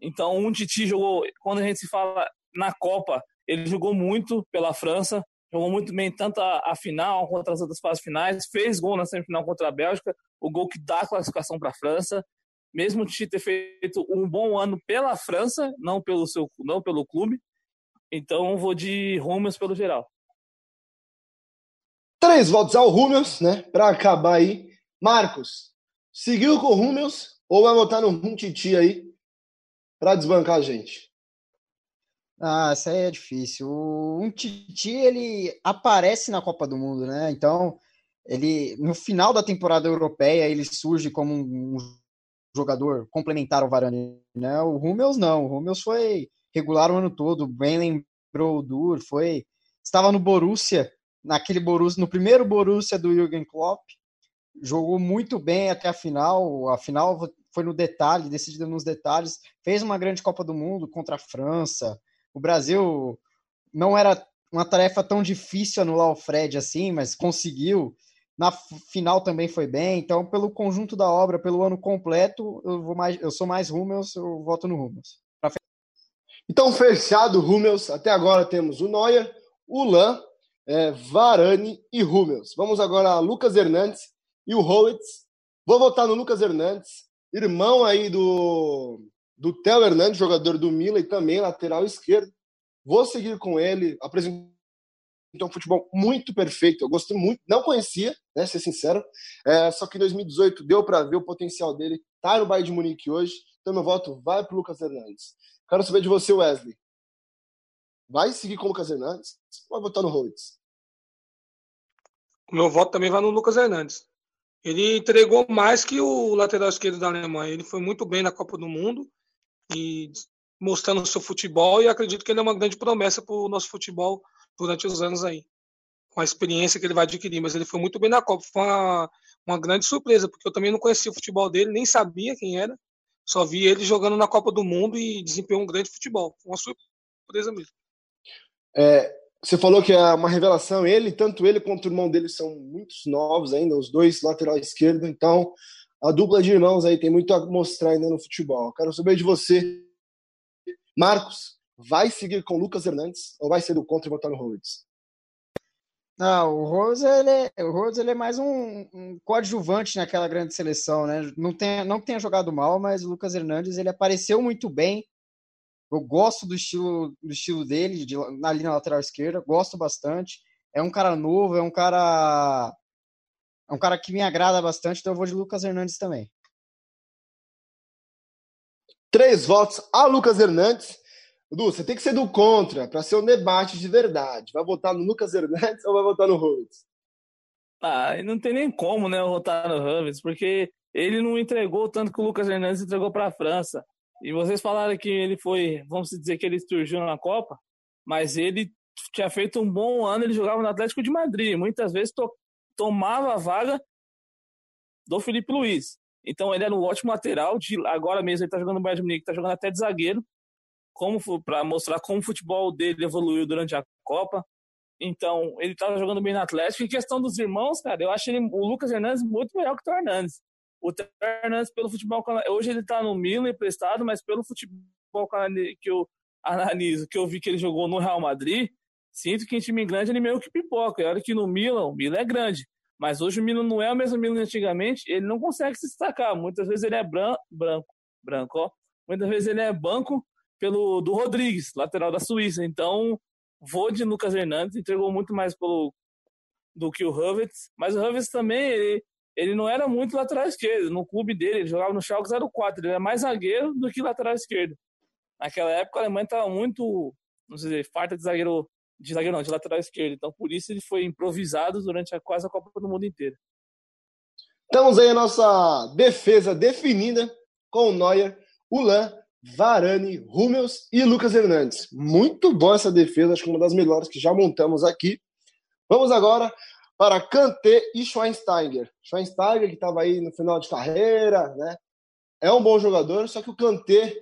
Então, um Titi jogou, quando a gente se fala na Copa, ele jogou muito pela França, jogou muito bem tanto a, a final quanto as outras fases finais, fez gol na semifinal contra a Bélgica, o gol que dá a classificação para a França. Mesmo o Titi ter feito um bom ano pela França, não pelo seu, não pelo clube, então vou de Rúmeus pelo geral. Três votos ao Rúmeus, né? Para acabar aí. Marcos, seguiu com o Rúmeus ou vai votar no Runtiti aí para desbancar a gente? Ah, essa aí é difícil. O Umtiti, ele aparece na Copa do Mundo, né? Então, ele no final da temporada europeia, ele surge como um jogador complementar ao Varane, né? O Rúmeus não. O Rúmeus foi regular o ano todo, bem lembrou o Dur, foi estava no Borussia, naquele Borussia, no primeiro Borussia do Jürgen Klopp, jogou muito bem até a final, a final foi no detalhe, decidida nos detalhes, fez uma grande Copa do Mundo contra a França. O Brasil não era uma tarefa tão difícil anular o Fred assim, mas conseguiu. Na final também foi bem, então pelo conjunto da obra, pelo ano completo, eu vou mais, eu sou mais Rummels, eu voto no Rummels. Então, fechado Rummels. Até agora temos o Neuer, o Lan, é, Varane e Rummels. Vamos agora a Lucas Hernandes e o Howitz. Vou votar no Lucas Hernandes, irmão aí do, do Theo Hernandes, jogador do Milan e também lateral esquerdo. Vou seguir com ele, apresentou um futebol muito perfeito. Eu gostei muito, não conhecia, né, ser sincero. É, só que em 2018 deu para ver o potencial dele. Tá no Bayern de Munique hoje. Então meu voto vai para Lucas Hernandes. Quero saber de você, Wesley. vai seguir com o Lucas Hernandes ou vai votar no Rhodes? Meu voto também vai no Lucas Hernandes. Ele entregou mais que o lateral esquerdo da Alemanha. Ele foi muito bem na Copa do Mundo e mostrando o seu futebol e acredito que ele é uma grande promessa para o nosso futebol durante os anos aí. Com a experiência que ele vai adquirir, mas ele foi muito bem na Copa. Foi uma, uma grande surpresa, porque eu também não conhecia o futebol dele, nem sabia quem era. Só vi ele jogando na Copa do Mundo e desempenhou um grande futebol. Uma surpresa mesmo. É, você falou que é uma revelação. Ele, tanto ele quanto o irmão dele são muitos novos ainda, os dois lateral esquerdo. Então, a dupla de irmãos aí tem muito a mostrar ainda no futebol. Quero saber de você, Marcos. Vai seguir com Lucas Hernandes ou vai ser do contra votar no Rhodes? Não, o Rose ele é, o Rose ele é mais um, um coadjuvante naquela grande seleção, né? Não tem, não tenha jogado mal, mas o Lucas Hernandes ele apareceu muito bem eu gosto do estilo, do estilo dele, de, ali na lateral esquerda, gosto bastante. É um cara novo, é um cara. É um cara que me agrada bastante, então eu vou de Lucas Hernandes também. Três votos a Lucas Hernandes. Du, você tem que ser do contra para ser um debate de verdade. Vai votar no Lucas Hernandes ou vai votar no Rhodes? Ah, não tem nem como, né, votar no Rhodes, porque ele não entregou tanto que o Lucas Hernandes entregou para a França. E vocês falaram que ele foi, vamos dizer que ele surgiu na Copa, mas ele tinha feito um bom ano, ele jogava no Atlético de Madrid, muitas vezes to tomava a vaga do Felipe Luiz. Então ele era um ótimo lateral, de, agora mesmo ele está jogando no Bayern de Munique, está jogando até de zagueiro, como para mostrar como o futebol dele evoluiu durante a Copa. Então, ele estava jogando bem no Atlético. Em questão dos irmãos, cara, eu acho ele, o Lucas Hernandes muito melhor que o Hernandes. O Hernandes, pelo futebol hoje ele está no Milan emprestado, mas pelo futebol que eu analiso, que eu vi que ele jogou no Real Madrid, sinto que em time grande ele meio que pipoca. E olha que no Milan, o Milan é grande. Mas hoje o Milan não é o mesmo Milan antigamente, ele não consegue se destacar. Muitas vezes ele é branco, branco, branco, ó. Muitas vezes ele é banco pelo do Rodrigues, lateral da Suíça. Então, vou de Lucas Hernandes, entregou muito mais pelo do que o Havertz, mas o Havertz também ele, ele não era muito lateral esquerdo. No clube dele, ele jogava no Schalke 04. Ele era mais zagueiro do que lateral esquerdo. Naquela época, a Alemanha estava muito, não sei dizer, farta de zagueiro, de zagueiro não, de lateral esquerdo. Então, por isso, ele foi improvisado durante a, quase a Copa do Mundo inteira. Estamos aí a nossa defesa definida com o Neuer, Ulan, Varane, Hummels e Lucas Hernandes. Muito boa essa defesa, acho que uma das melhores que já montamos aqui. Vamos agora para Kanté e Schweinsteiger. Schweinsteiger, que estava aí no final de carreira, né? É um bom jogador, só que o Kanté,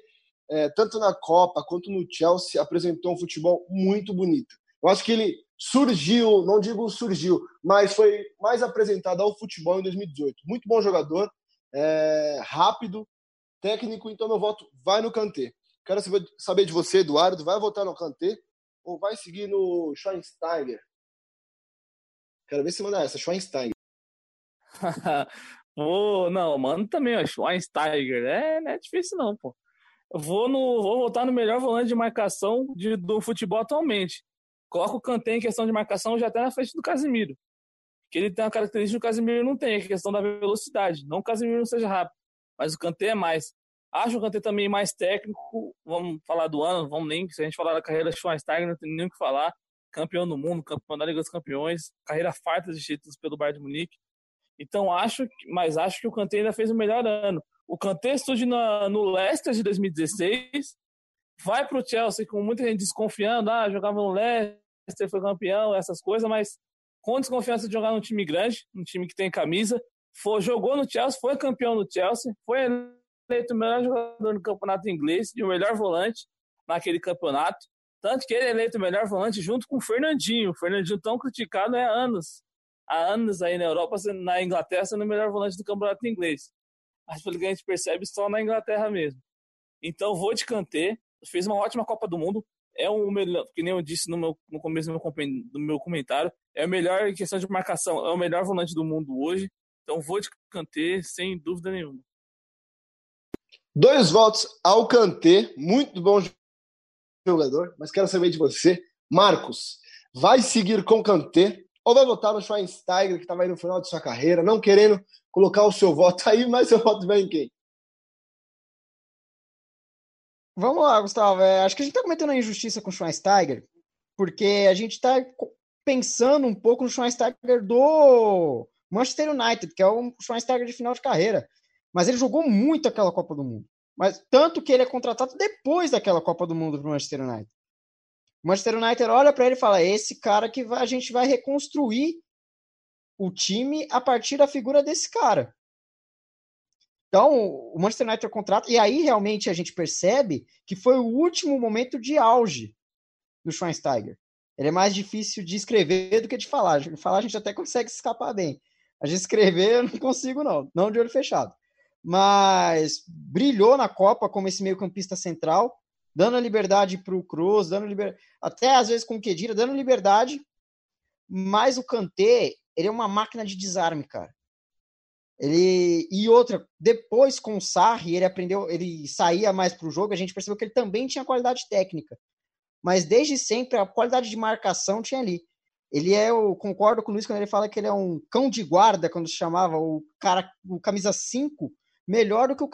é, tanto na Copa quanto no Chelsea, apresentou um futebol muito bonito. Eu acho que ele surgiu, não digo surgiu, mas foi mais apresentado ao futebol em 2018. Muito bom jogador, é, rápido, técnico, então meu voto vai no Kanté. Quero saber de você, Eduardo, vai votar no Kanté ou vai seguir no Schweinsteiger? Quero ver se manda essa, Schweinsteiger. Vou, não, mano, também, ó, Schweinsteiger. É, não é difícil não, pô. vou, no, vou voltar no melhor volante de marcação de, do futebol atualmente. Coloca o Kanté em questão de marcação já até na frente do Casimiro. Que ele tem uma característica que o Casimiro não tem, que é a questão da velocidade. Não que o Casimiro não seja rápido, mas o Kanté é mais. Acho o Kanté também mais técnico. Vamos falar do ano, vamos nem. Se a gente falar da carreira de Schweinsteiger, não tem nem o que falar campeão do mundo, campeão da Liga dos Campeões, carreira farta de títulos pelo Bayern de Munique. Então acho, mas acho que o Kanté ainda fez o melhor ano. O Kanté surge na, no Leicester de 2016, vai para o Chelsea com muita gente desconfiando, ah, jogava no Leicester, foi campeão, essas coisas, mas com desconfiança de jogar num time grande, um time que tem camisa, foi, jogou no Chelsea, foi campeão no Chelsea, foi eleito o melhor jogador do campeonato inglês e o melhor volante naquele campeonato. Tanto que ele é eleito o melhor volante junto com o Fernandinho. O Fernandinho tão criticado há anos. Há anos aí na Europa, na Inglaterra, sendo o melhor volante do campeonato inglês. Mas pelo que a gente percebe, só na Inglaterra mesmo. Então vou de Kanté. Fez uma ótima Copa do Mundo. É o melhor, que nem eu disse no, meu, no começo do meu, do meu comentário, é o melhor em questão de marcação. É o melhor volante do mundo hoje. Então vou de Kanté, sem dúvida nenhuma. Dois votos ao Kanté, muito bom jogador, mas quero saber de você. Marcos, vai seguir com Kanté ou vai votar no Schweinsteiger, que estava aí no final de sua carreira, não querendo colocar o seu voto aí, mas seu voto vem em quem? Vamos lá, Gustavo. É, acho que a gente está cometendo uma injustiça com o Schweinsteiger, porque a gente está pensando um pouco no Schweinsteiger do Manchester United, que é um Schweinsteiger de final de carreira. Mas ele jogou muito aquela Copa do Mundo. Mas tanto que ele é contratado depois daquela Copa do Mundo para o Manchester United. O Manchester United olha para ele e fala: esse cara que a gente vai reconstruir o time a partir da figura desse cara. Então, o Manchester United contrata, e aí realmente a gente percebe que foi o último momento de auge do Schweinsteiger. Ele é mais difícil de escrever do que de falar. De falar a gente até consegue escapar bem. A gente escrever eu não consigo, não. Não de olho fechado. Mas brilhou na Copa como esse meio-campista central, dando a liberdade para o Cruz, dando liberdade, até às vezes com o Kedira, dando liberdade. Mas o Kanté, ele é uma máquina de desarme, cara. Ele e outra, depois com o Sarri, ele aprendeu, ele saía mais para o jogo, a gente percebeu que ele também tinha qualidade técnica. Mas desde sempre a qualidade de marcação tinha ali. Ele é, eu concordo com o Luiz quando ele fala que ele é um cão de guarda, quando se chamava o cara, o camisa 5, melhor do que o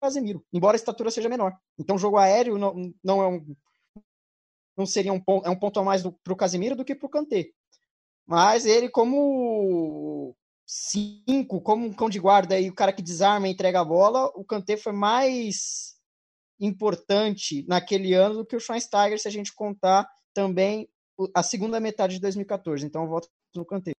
Casemiro, embora a estatura seja menor. Então, jogo aéreo não, não é um não seria um ponto, é um ponto a mais para o Casemiro do que para o Kanté. Mas ele, como cinco, como um cão de guarda e o cara que desarma e entrega a bola, o Kanté foi mais importante naquele ano do que o Schweinsteiger, se a gente contar também a segunda metade de 2014. Então eu voto no Kanté.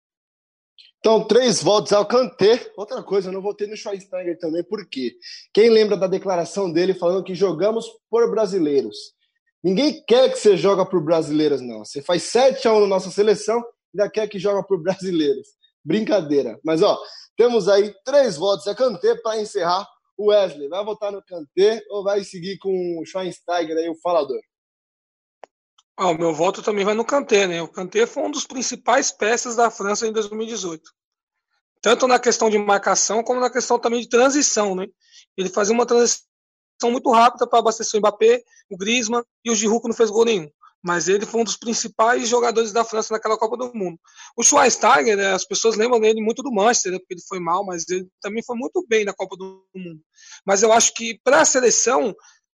Então, três votos ao Kanté. Outra coisa, eu não votei no Schweinsteiger também, por quê? Quem lembra da declaração dele falando que jogamos por brasileiros? Ninguém quer que você joga por brasileiros, não. Você faz 7 a 1 na nossa seleção ainda quer que joga por brasileiros. Brincadeira. Mas, ó, temos aí três votos. É Kanté para encerrar. O Wesley, vai votar no Kanté ou vai seguir com o Schweinsteiger aí, o falador? Ah, o meu voto também vai no Kanté, né? O Kanté foi um dos principais peças da França em 2018. Tanto na questão de marcação, como na questão também de transição, né? Ele fazia uma transição muito rápida para abastecer o Mbappé, o Griezmann e o Giroud que não fez gol nenhum mas ele foi um dos principais jogadores da França naquela Copa do Mundo. O Schweinsteiger, né, as pessoas lembram dele muito do Manchester, né, porque ele foi mal, mas ele também foi muito bem na Copa do Mundo. Mas eu acho que para a seleção,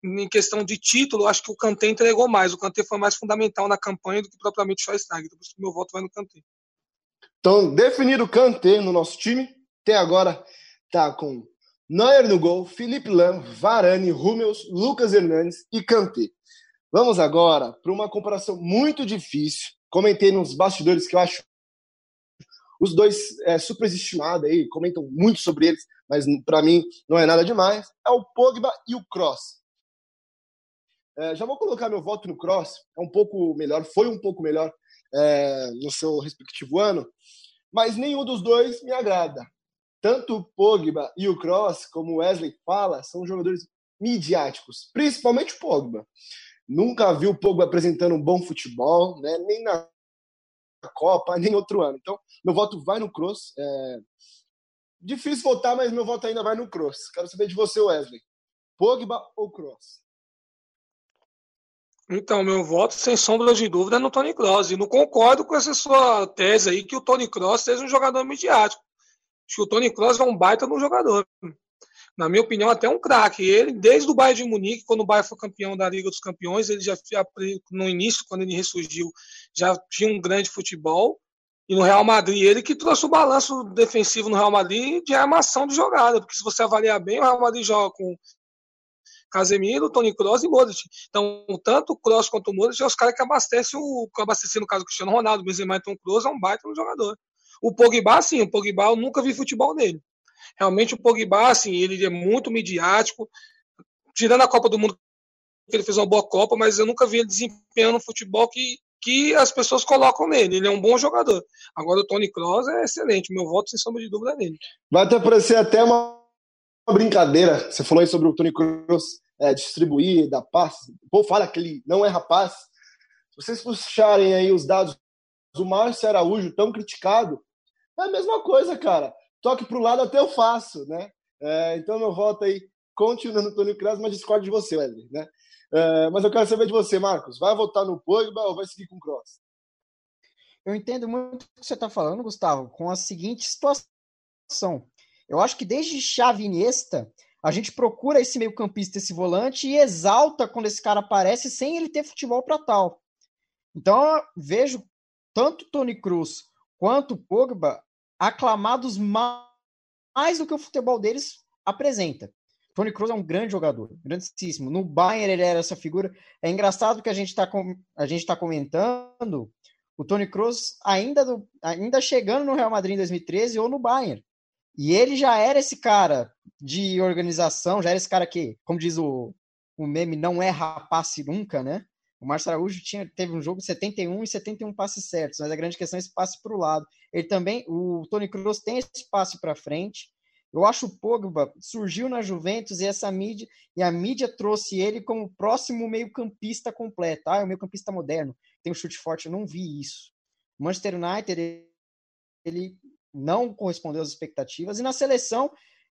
em questão de título, acho que o Kanté entregou mais. O Kanté foi mais fundamental na campanha do que propriamente o Schweinsteiger. Então, por isso que meu voto vai no Kanté. Então, definido o Kanté no nosso time, até agora tá com Neuer no gol, Felipe Lam, Varane, Rúmeus, Lucas Hernandes e Kanté. Vamos agora para uma comparação muito difícil. Comentei nos bastidores que eu acho os dois é, superestimados aí, comentam muito sobre eles, mas para mim não é nada demais. É o Pogba e o Cross. É, já vou colocar meu voto no Cross. É um pouco melhor, foi um pouco melhor é, no seu respectivo ano, mas nenhum dos dois me agrada. Tanto o Pogba e o Cross, como o Wesley fala, são jogadores midiáticos, principalmente o Pogba. Nunca vi o Pogba apresentando um bom futebol, né? nem na Copa, nem outro ano. Então, meu voto vai no Kroos. É... Difícil votar, mas meu voto ainda vai no Kroos. Quero saber de você, Wesley. Pogba ou Kroos? Então, meu voto, sem sombra de dúvida, é no Tony Kroos. E não concordo com essa sua tese aí que o Tony Kroos seja um jogador midiático. Acho que o Tony Kroos é um baita no jogador na minha opinião, até um craque. Ele, desde o Bayern de Munique, quando o Bayern foi campeão da Liga dos Campeões, ele já no início, quando ele ressurgiu, já tinha um grande futebol. E no Real Madrid, ele que trouxe o balanço defensivo no Real Madrid de armação de jogada, porque se você avaliar bem, o Real Madrid joga com Casemiro, Toni Kroos e Modric. Então, tanto o Kroos quanto o Modric é os caras que abastecem o que abastecem no caso do Cristiano Ronaldo, Benzema e Tom Kroos é um baita no jogador. O Pogba, sim, o Pogba eu nunca vi futebol nele. Realmente o Pogba, assim, ele é muito midiático, tirando a Copa do Mundo, que ele fez uma boa Copa, mas eu nunca vi ele desempenhando um futebol que, que as pessoas colocam nele. Ele é um bom jogador. Agora o Tony Kroos é excelente, meu voto sem sombra de dúvida é nele. Vai até parecer até uma brincadeira. Você falou aí sobre o Tony Kroos é, distribuir, dar passe. O povo fala que ele não é rapaz. Se vocês puxarem aí os dados do Márcio Araújo, tão criticado, é a mesma coisa, cara toque para o lado até eu faço, né? É, então, meu voto aí continua no Tony Kroos, mas discordo de você, Wesley, né? É, mas eu quero saber de você, Marcos. Vai votar no Pogba ou vai seguir com o Kroos? Eu entendo muito o que você está falando, Gustavo, com a seguinte situação. Eu acho que desde Xavi Iniesta, a gente procura esse meio campista, esse volante, e exalta quando esse cara aparece sem ele ter futebol para tal. Então, vejo tanto Tony Cruz quanto Pogba aclamados mais do que o futebol deles apresenta. Tony Kroos é um grande jogador, grandíssimo. No Bayern ele era essa figura. É engraçado que a gente está com, a gente tá comentando o Tony Kroos ainda, ainda chegando no Real Madrid em 2013 ou no Bayern. E ele já era esse cara de organização, já era esse cara que, como diz o, o meme, não é rapaz nunca, né? O Márcio Araújo tinha, teve um jogo 71 e 71 passes certos, mas a grande questão é esse passe para o lado. Ele também, o Tony Kroos tem esse passe para frente. Eu acho o Pogba surgiu na Juventus e essa mídia e a mídia trouxe ele como próximo meio-campista completo. Ah, é o meio-campista moderno, tem um chute forte. Eu não vi isso. Manchester United ele não correspondeu às expectativas e na seleção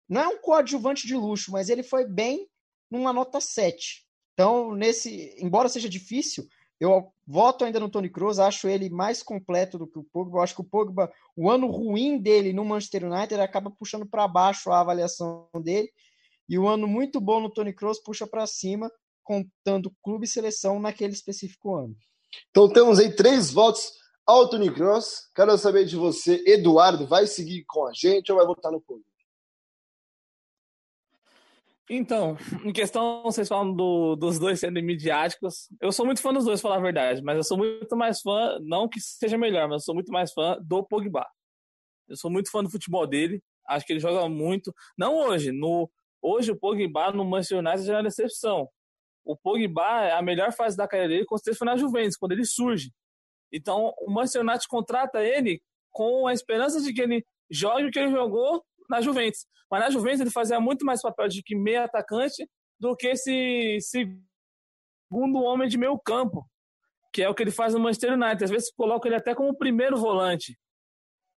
não é um coadjuvante de luxo, mas ele foi bem numa nota 7. Então, nesse, embora seja difícil, eu voto ainda no Tony Kroos, acho ele mais completo do que o Pogba. Eu acho que o Pogba, o ano ruim dele no Manchester United acaba puxando para baixo a avaliação dele, e o ano muito bom no Tony Kroos puxa para cima, contando clube e seleção naquele específico ano. Então temos aí três votos ao Tony Kroos. Quero saber de você, Eduardo, vai seguir com a gente ou vai votar no Pogba? Então, em questão, vocês falam do, dos dois sendo midiáticos. Eu sou muito fã dos dois, falar a verdade, mas eu sou muito mais fã, não que seja melhor, mas eu sou muito mais fã do Pogba. Eu sou muito fã do futebol dele, acho que ele joga muito. Não hoje, no hoje o Pogba no Manchester United já é uma decepção. O Pogba, é a melhor fase da carreira dele, com certeza foi na Juventus, quando ele surge. Então, o Manchester United contrata ele com a esperança de que ele jogue o que ele jogou na Juventus. Mas na Juventus ele fazia muito mais papel de que meio atacante do que esse segundo homem de meio campo, que é o que ele faz no Manchester United. Às vezes coloca ele até como primeiro volante.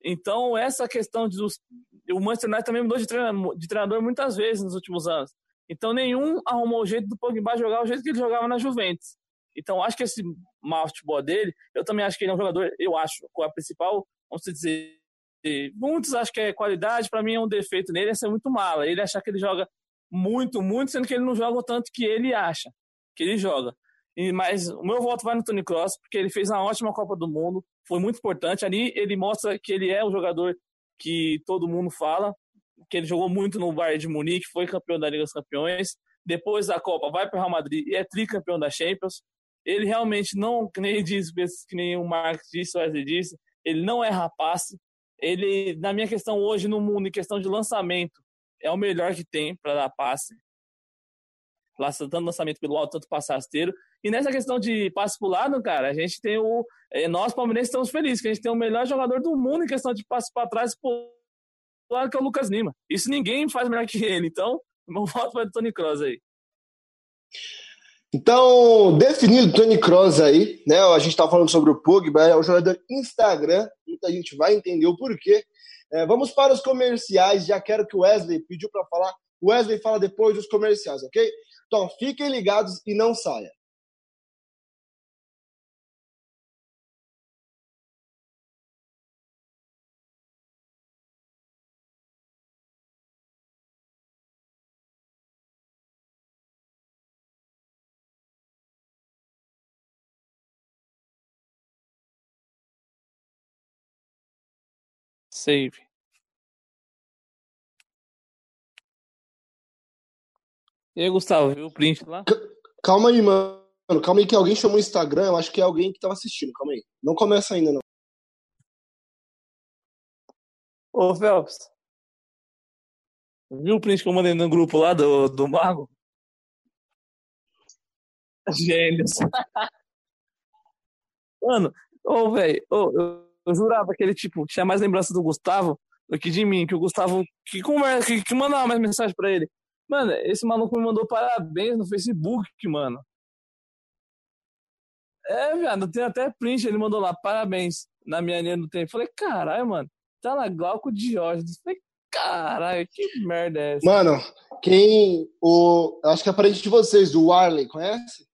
Então, essa questão de o Manchester United também mudou de treinador, de treinador muitas vezes nos últimos anos. Então, nenhum arrumou o jeito do Pogba jogar o jeito que ele jogava na Juventus. Então, acho que esse mau futebol dele, eu também acho que ele é um jogador, eu acho, com a principal, vamos dizer, muitos acham que é qualidade, para mim é um defeito nele, é ser muito mala. Ele achar que ele joga muito, muito, sendo que ele não joga o tanto que ele acha que ele joga. E, mas o meu voto vai no Tony Cross, porque ele fez uma ótima Copa do Mundo, foi muito importante. Ali ele mostra que ele é o jogador que todo mundo fala, que ele jogou muito no Bayern de Munique, foi campeão da Liga dos Campeões. Depois da Copa, vai para o Real Madrid e é tricampeão da Champions. Ele realmente não, que nem diz, que nem o Marcos disse, o Wesley disse, ele não é rapaz, ele, na minha questão hoje no mundo, em questão de lançamento, é o melhor que tem para dar passe. Tanto lançamento pelo alto, tanto passe rasteiro. E nessa questão de passe pro lado, cara, a gente tem o. É, nós, palmeirenses, estamos felizes, que a gente tem o melhor jogador do mundo em questão de passe para trás pro lado, que é o Lucas Lima. Isso ninguém faz melhor que ele. Então, meu voto vai do Tony Kroos aí. Então, definido Tony Kroos aí, né? A gente tá falando sobre o Pogba, é o jogador Instagram, muita gente vai entender o porquê. É, vamos para os comerciais, já quero que o Wesley pediu para falar. O Wesley fala depois dos comerciais, ok? Então, fiquem ligados e não saia. Save. E aí, Gustavo, viu o print lá? Calma aí, mano. Calma aí que alguém chamou o Instagram. Eu acho que é alguém que tava assistindo. Calma aí. Não começa ainda, não. Ô, Phelps. Viu o print que eu mandei no grupo lá do, do Mago? Gênios. Mano, ô, velho, ô, eu jurava que ele, tipo, tinha mais lembrança do Gustavo do que de mim, que o Gustavo que conversa, que, que mandava mais mensagem pra ele. Mano, esse maluco me mandou parabéns no Facebook, mano. É, viado, tem até print, ele mandou lá, parabéns, na minha linha do tempo. Falei, caralho, mano, tá na Glauco Diógenes. Falei, caralho, que merda é essa? Mano, quem. O, acho que é parente de vocês, do Warley, conhece?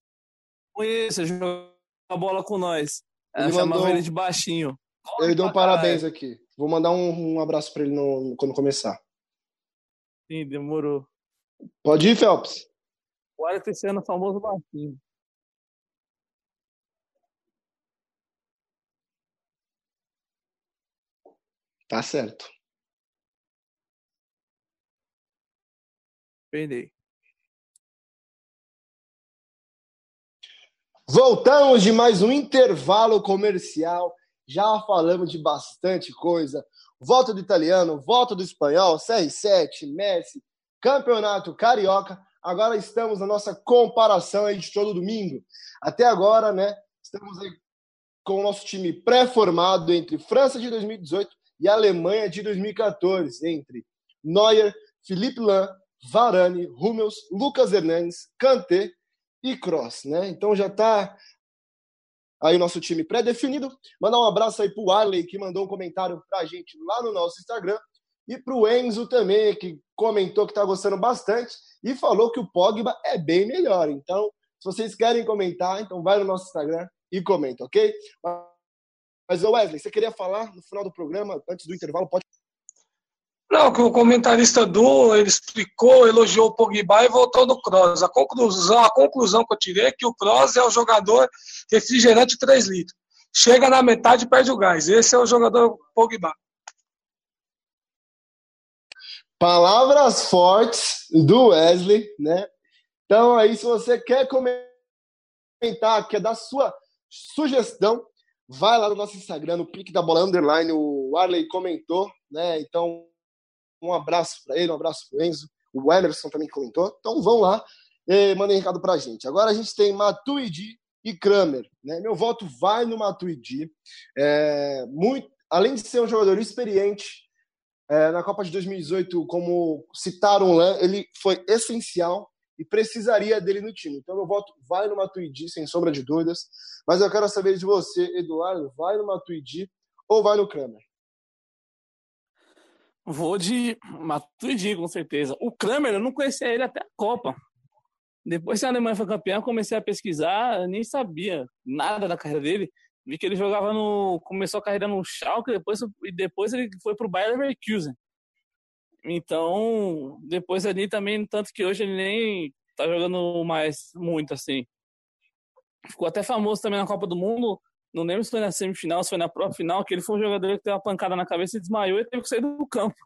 Conheço, jogou a bola com nós. Ele chamava mandou... ele de baixinho. Ele deu um parabéns aqui. Vou mandar um, um abraço para ele no, quando começar. Sim, demorou. Pode ir, Phelps. O Alex Cristiano, famoso baixinho. Tá certo. Perdei. Voltamos de mais um intervalo comercial já falamos de bastante coisa. Volta do italiano, volta do espanhol, CR7, Messi, campeonato carioca. Agora estamos na nossa comparação aí de todo domingo. Até agora, né? Estamos aí com o nosso time pré-formado entre França de 2018 e Alemanha de 2014, entre Neuer, Felipe Lan, Varane, Hummels, Lucas Hernandes, Kanté e Cross, né? Então já está aí o nosso time pré-definido. Mandar um abraço aí para o Arley, que mandou um comentário para a gente lá no nosso Instagram. E para o Enzo também, que comentou que está gostando bastante e falou que o Pogba é bem melhor. Então, se vocês querem comentar, então vai no nosso Instagram e comenta, ok? Mas, Wesley, você queria falar no final do programa, antes do intervalo? Pode. Não, que o comentarista do ele explicou, elogiou o Pogba e voltou no Kroos. A conclusão, a conclusão que eu tirei é que o Kroos é o jogador refrigerante 3 litros. Chega na metade e perde o gás. Esse é o jogador Pogba. Palavras fortes do Wesley, né? Então aí, se você quer comentar, quer dar sua sugestão, vai lá no nosso Instagram, no pique da bola underline, o Arley comentou, né? Então, um abraço para ele, um abraço para o Enzo, o Emerson também comentou. Então vão lá e mandem recado para a gente. Agora a gente tem Matuidi e Kramer. Né? Meu voto vai no Matuidi. É, muito, além de ser um jogador experiente, é, na Copa de 2018, como citaram lá, ele foi essencial e precisaria dele no time. Então, meu voto vai no Matuidi, sem sombra de dúvidas. Mas eu quero saber de você, Eduardo, vai no Matuidi ou vai no Kramer? Vou de Matuidi, com certeza. O Kramer, eu não conhecia ele até a Copa. Depois que a Alemanha foi campeã, comecei a pesquisar, nem sabia nada da carreira dele. Vi que ele jogava no. começou a carreira no Schalke, depois, e depois ele foi pro Bayern Leverkusen. Então, depois ali também, tanto que hoje ele nem tá jogando mais muito assim. Ficou até famoso também na Copa do Mundo. Não lembro se foi na semifinal, se foi na própria final, que ele foi um jogador que teve uma pancada na cabeça e desmaiou e teve que sair do campo.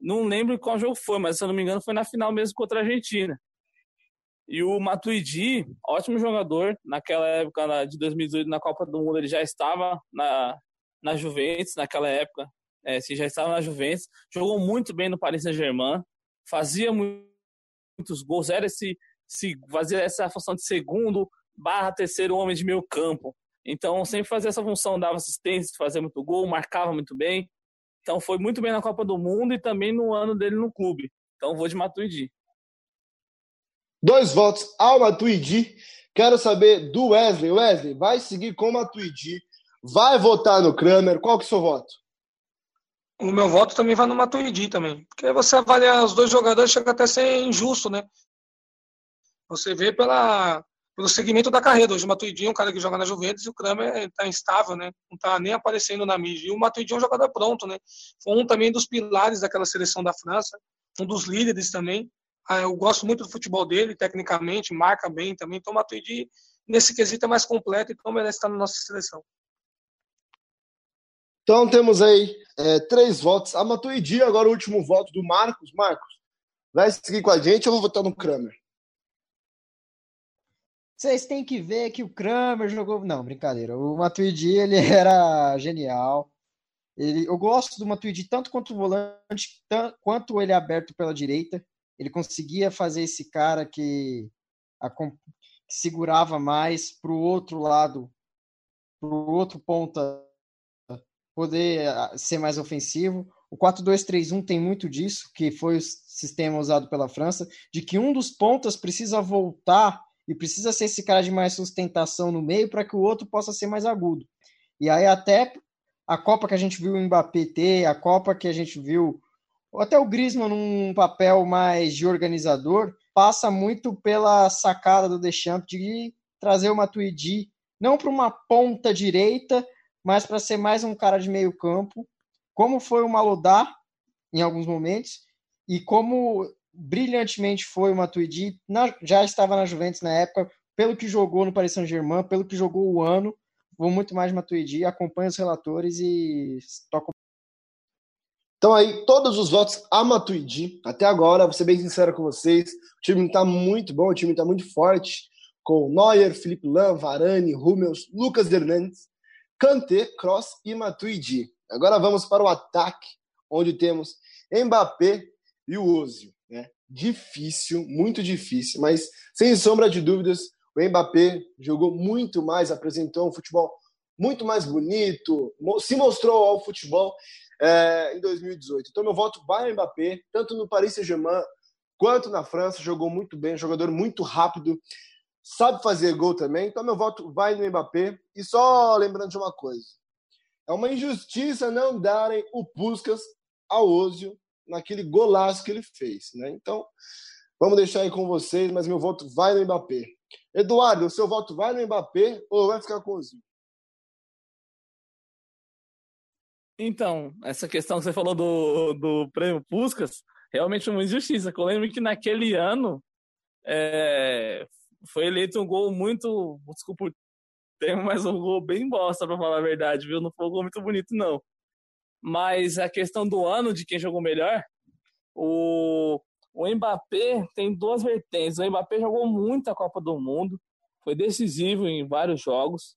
Não lembro qual jogo foi, mas se eu não me engano foi na final mesmo contra a Argentina. E o Matuidi, ótimo jogador, naquela época de 2018, na Copa do Mundo, ele já estava na, na Juventus, naquela época, é, assim, já estava na Juventus, jogou muito bem no Paris Saint-Germain, fazia muitos gols, era esse, esse, fazia essa função de segundo barra terceiro homem de meio campo. Então, sempre fazia essa função, dava assistência, fazia muito gol, marcava muito bem. Então, foi muito bem na Copa do Mundo e também no ano dele no clube. Então, vou de Matuidi. Dois votos ao Matuidi. Quero saber do Wesley. Wesley, vai seguir com o Matuidi? Vai votar no Kramer? Qual que é o seu voto? O meu voto também vai no Matuidi também. Porque você avaliar os dois jogadores chega até a ser injusto, né? Você vê pela, pelo segmento da carreira. Hoje o Matuidi é um cara que joga na Juventus e o Kramer está instável, né? Não está nem aparecendo na mídia. E o Matuidi é um jogador pronto, né? Foi um também dos pilares daquela seleção da França, um dos líderes também. Ah, eu gosto muito do futebol dele, tecnicamente, marca bem também. Então, o Matuidi, nesse quesito, é mais completo, então merece estar na nossa seleção. Então, temos aí é, três votos. A Matuidi, agora o último voto do Marcos. Marcos, vai seguir com a gente ou vou votar no Kramer? Vocês têm que ver que o Kramer jogou. Não, brincadeira. O Matuidi, ele era genial. Ele, eu gosto do Matuidi tanto quanto o volante, tanto, quanto ele aberto pela direita. Ele conseguia fazer esse cara que, a, que segurava mais para o outro lado, para o outro ponta poder ser mais ofensivo. O 4-2-3-1 tem muito disso, que foi o sistema usado pela França, de que um dos pontas precisa voltar e precisa ser esse cara de mais sustentação no meio para que o outro possa ser mais agudo. E aí até a Copa que a gente viu o Mbappé ter, a Copa que a gente viu até o Griezmann num papel mais de organizador, passa muito pela sacada do Deschamps de trazer o Matuidi não para uma ponta direita, mas para ser mais um cara de meio campo, como foi o Malodá em alguns momentos e como brilhantemente foi o Matuidi, na, já estava na Juventus na época, pelo que jogou no Paris Saint-Germain, pelo que jogou o ano, vou muito mais Matuidi, acompanho os relatores e toco Então aí, todos os votos a Matuidi. Até agora, vou ser bem sincero com vocês, o time está muito bom, o time está muito forte, com Neuer, Felipe Lam, Varane, Hummels, Lucas Hernandes, Kanté, Cross e Matuidi. Agora vamos para o ataque, onde temos Mbappé e o Ozil. Difícil, muito difícil, mas sem sombra de dúvidas, o Mbappé jogou muito mais, apresentou um futebol muito mais bonito, se mostrou ao futebol é, em 2018. Então, meu voto vai ao Mbappé, tanto no Paris Saint-Germain quanto na França. Jogou muito bem, jogador muito rápido, sabe fazer gol também. Então, meu voto vai no Mbappé. E só lembrando de uma coisa: é uma injustiça não darem o Puskas ao Ozio naquele golaço que ele fez. Né? Então, vamos deixar aí com vocês, mas meu voto vai no Mbappé. Eduardo, o seu voto vai no Mbappé ou vai ficar com o Ozil? Então, essa questão que você falou do, do prêmio Puskas, realmente uma injustiça. Eu lembro que naquele ano é, foi eleito um gol muito, desculpa o termo, mas um gol bem bosta, para falar a verdade, viu? Não foi um gol muito bonito, não. Mas a questão do ano, de quem jogou melhor, o, o Mbappé tem duas vertentes. O Mbappé jogou muito a Copa do Mundo, foi decisivo em vários jogos.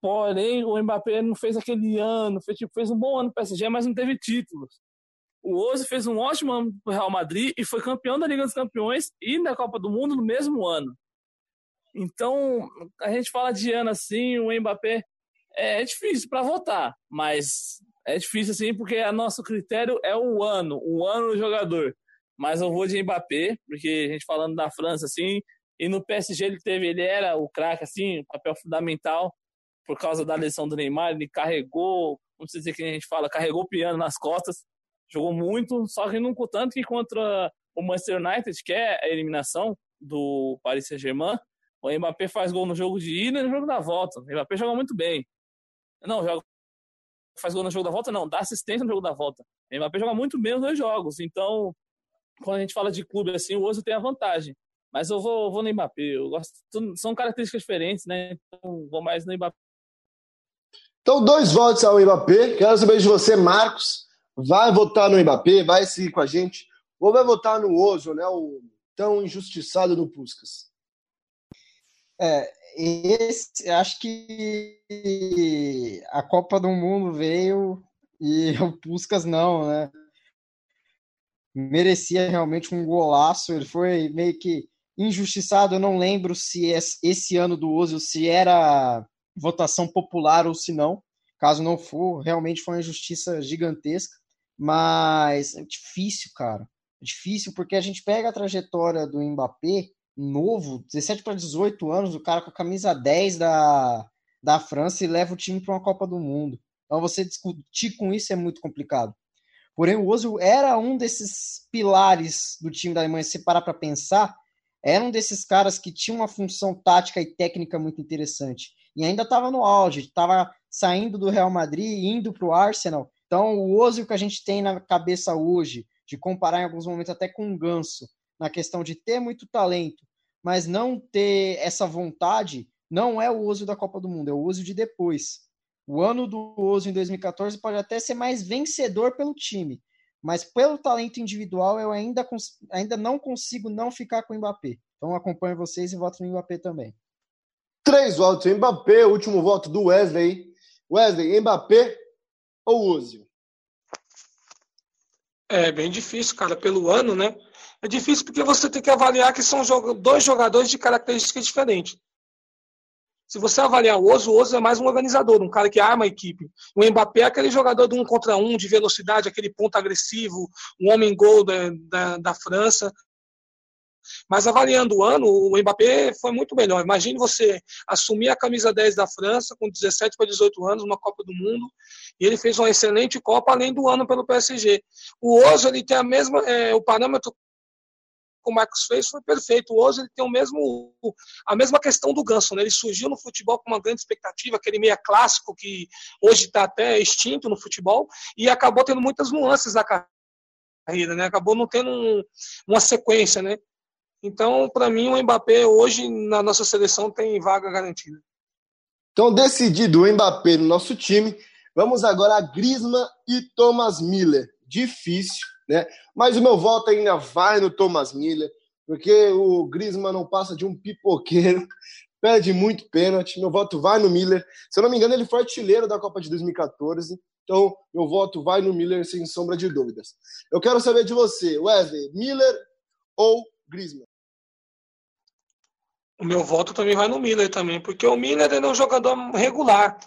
Porém, o Mbappé não fez aquele ano, fez, tipo, fez um bom ano no PSG, mas não teve títulos. O Ozil fez um ótimo ano para o Real Madrid e foi campeão da Liga dos Campeões e da Copa do Mundo no mesmo ano. Então, a gente fala de ano assim, o Mbappé é, é difícil para votar, mas é difícil assim porque o nosso critério é o ano, o ano do jogador. Mas eu vou de Mbappé, porque a gente falando da França assim, e no PSG ele teve, ele era o craque assim, papel fundamental por causa da lesão do Neymar, ele carregou, não sei dizer que a gente fala, carregou o piano nas costas, jogou muito, só que não tanto que contra o Manchester United, que é a eliminação do Paris Saint-Germain, o Mbappé faz gol no jogo de ida e no jogo da volta. O Mbappé joga muito bem. Não, joga, faz gol no jogo da volta, não, dá assistência no jogo da volta. O Mbappé joga muito bem nos dois jogos. Então, quando a gente fala de clube assim, o Oso tem a vantagem. Mas eu vou, vou no Mbappé. Eu gosto, são características diferentes, né? Então, vou mais no Mbappé. Então, dois votos ao Mbappé. Quero saber de você, Marcos. Vai votar no Mbappé? Vai seguir com a gente? Ou vai votar no Ozo, né? O tão injustiçado do Puskas? É, esse, acho que a Copa do Mundo veio e o Puskas não, né? Merecia realmente um golaço. Ele foi meio que injustiçado. Eu não lembro se esse ano do Ozil se era votação popular ou se não. Caso não for, realmente foi uma injustiça gigantesca. Mas é difícil, cara. É difícil porque a gente pega a trajetória do Mbappé, novo, 17 para 18 anos, o cara com a camisa 10 da, da França e leva o time para uma Copa do Mundo. Então você discutir com isso é muito complicado. Porém, o Ozil era um desses pilares do time da Alemanha, se parar para pensar, era um desses caras que tinha uma função tática e técnica muito interessante e ainda estava no auge, estava saindo do Real Madrid, indo para o Arsenal. Então, o Ozil que a gente tem na cabeça hoje, de comparar em alguns momentos até com o Ganso, na questão de ter muito talento, mas não ter essa vontade, não é o Ozil da Copa do Mundo, é o Ozil de depois. O ano do Ozil em 2014 pode até ser mais vencedor pelo time, mas pelo talento individual eu ainda, ainda não consigo não ficar com o Mbappé. Então acompanho vocês e voto no Mbappé também. Três votos Mbappé, o último voto do Wesley. Wesley, Mbappé ou Ozil? É bem difícil, cara, pelo ano, né? É difícil porque você tem que avaliar que são dois jogadores de características diferentes. Se você avaliar o Ozo, o Ozo é mais um organizador, um cara que arma a equipe. O Mbappé é aquele jogador de um contra um, de velocidade, aquele ponto agressivo, um homem-gol da, da, da França. Mas avaliando o ano, o Mbappé foi muito melhor. Imagine você assumir a camisa 10 da França com 17 para 18 anos, uma Copa do Mundo, e ele fez uma excelente Copa além do ano pelo PSG. O Ozo ele tem a mesma, é, o parâmetro que o Marcos fez foi perfeito. Ozo ele tem o mesmo, a mesma questão do Ganso. Né? Ele surgiu no futebol com uma grande expectativa, aquele meia clássico que hoje está até extinto no futebol, e acabou tendo muitas nuances na carreira, né? acabou não tendo um, uma sequência. Né? Então, para mim, o Mbappé hoje na nossa seleção tem vaga garantida. Então, decidido o Mbappé no nosso time, vamos agora a Grisma e Thomas Miller. difícil, né? Mas o meu voto ainda vai no Thomas Miller, porque o Griezmann não passa de um pipoqueiro, perde muito pênalti. Meu voto vai no Miller. Se eu não me engano, ele foi artilheiro da Copa de 2014. Então, meu voto vai no Miller, sem sombra de dúvidas. Eu quero saber de você, Wesley, Miller ou Griezmann? O meu voto também vai no Miller também, porque o Miller é um jogador regular.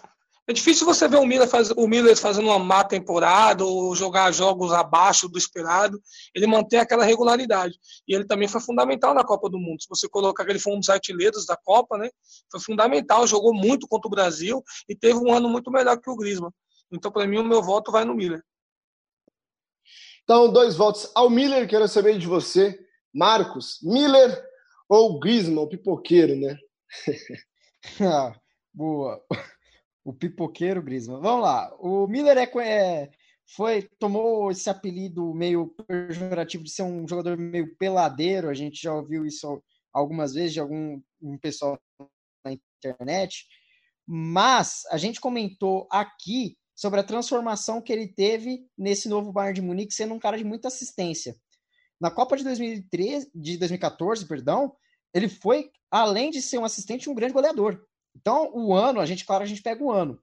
É difícil você ver o Miller, faz, o Miller fazendo uma má temporada ou jogar jogos abaixo do esperado. Ele mantém aquela regularidade. E ele também foi fundamental na Copa do Mundo. Se você colocar que ele foi um dos artilheiros da Copa, né? Foi fundamental, jogou muito contra o Brasil e teve um ano muito melhor que o Griezmann. Então, para mim, o meu voto vai no Miller. Então, dois votos ao Miller. Quero saber de você, Marcos. Miller ou Griezmann, o pipoqueiro, né? ah, boa. O pipoqueiro Griezmann. Vamos lá. O Miller é, é, foi tomou esse apelido meio pejorativo de ser um jogador meio peladeiro. A gente já ouviu isso algumas vezes de algum um pessoal na internet. Mas a gente comentou aqui sobre a transformação que ele teve nesse novo Bayern de Munique, sendo um cara de muita assistência. Na Copa de 2013, de 2014, perdão, ele foi além de ser um assistente, um grande goleador. Então, o ano, a gente, claro, a gente pega o ano.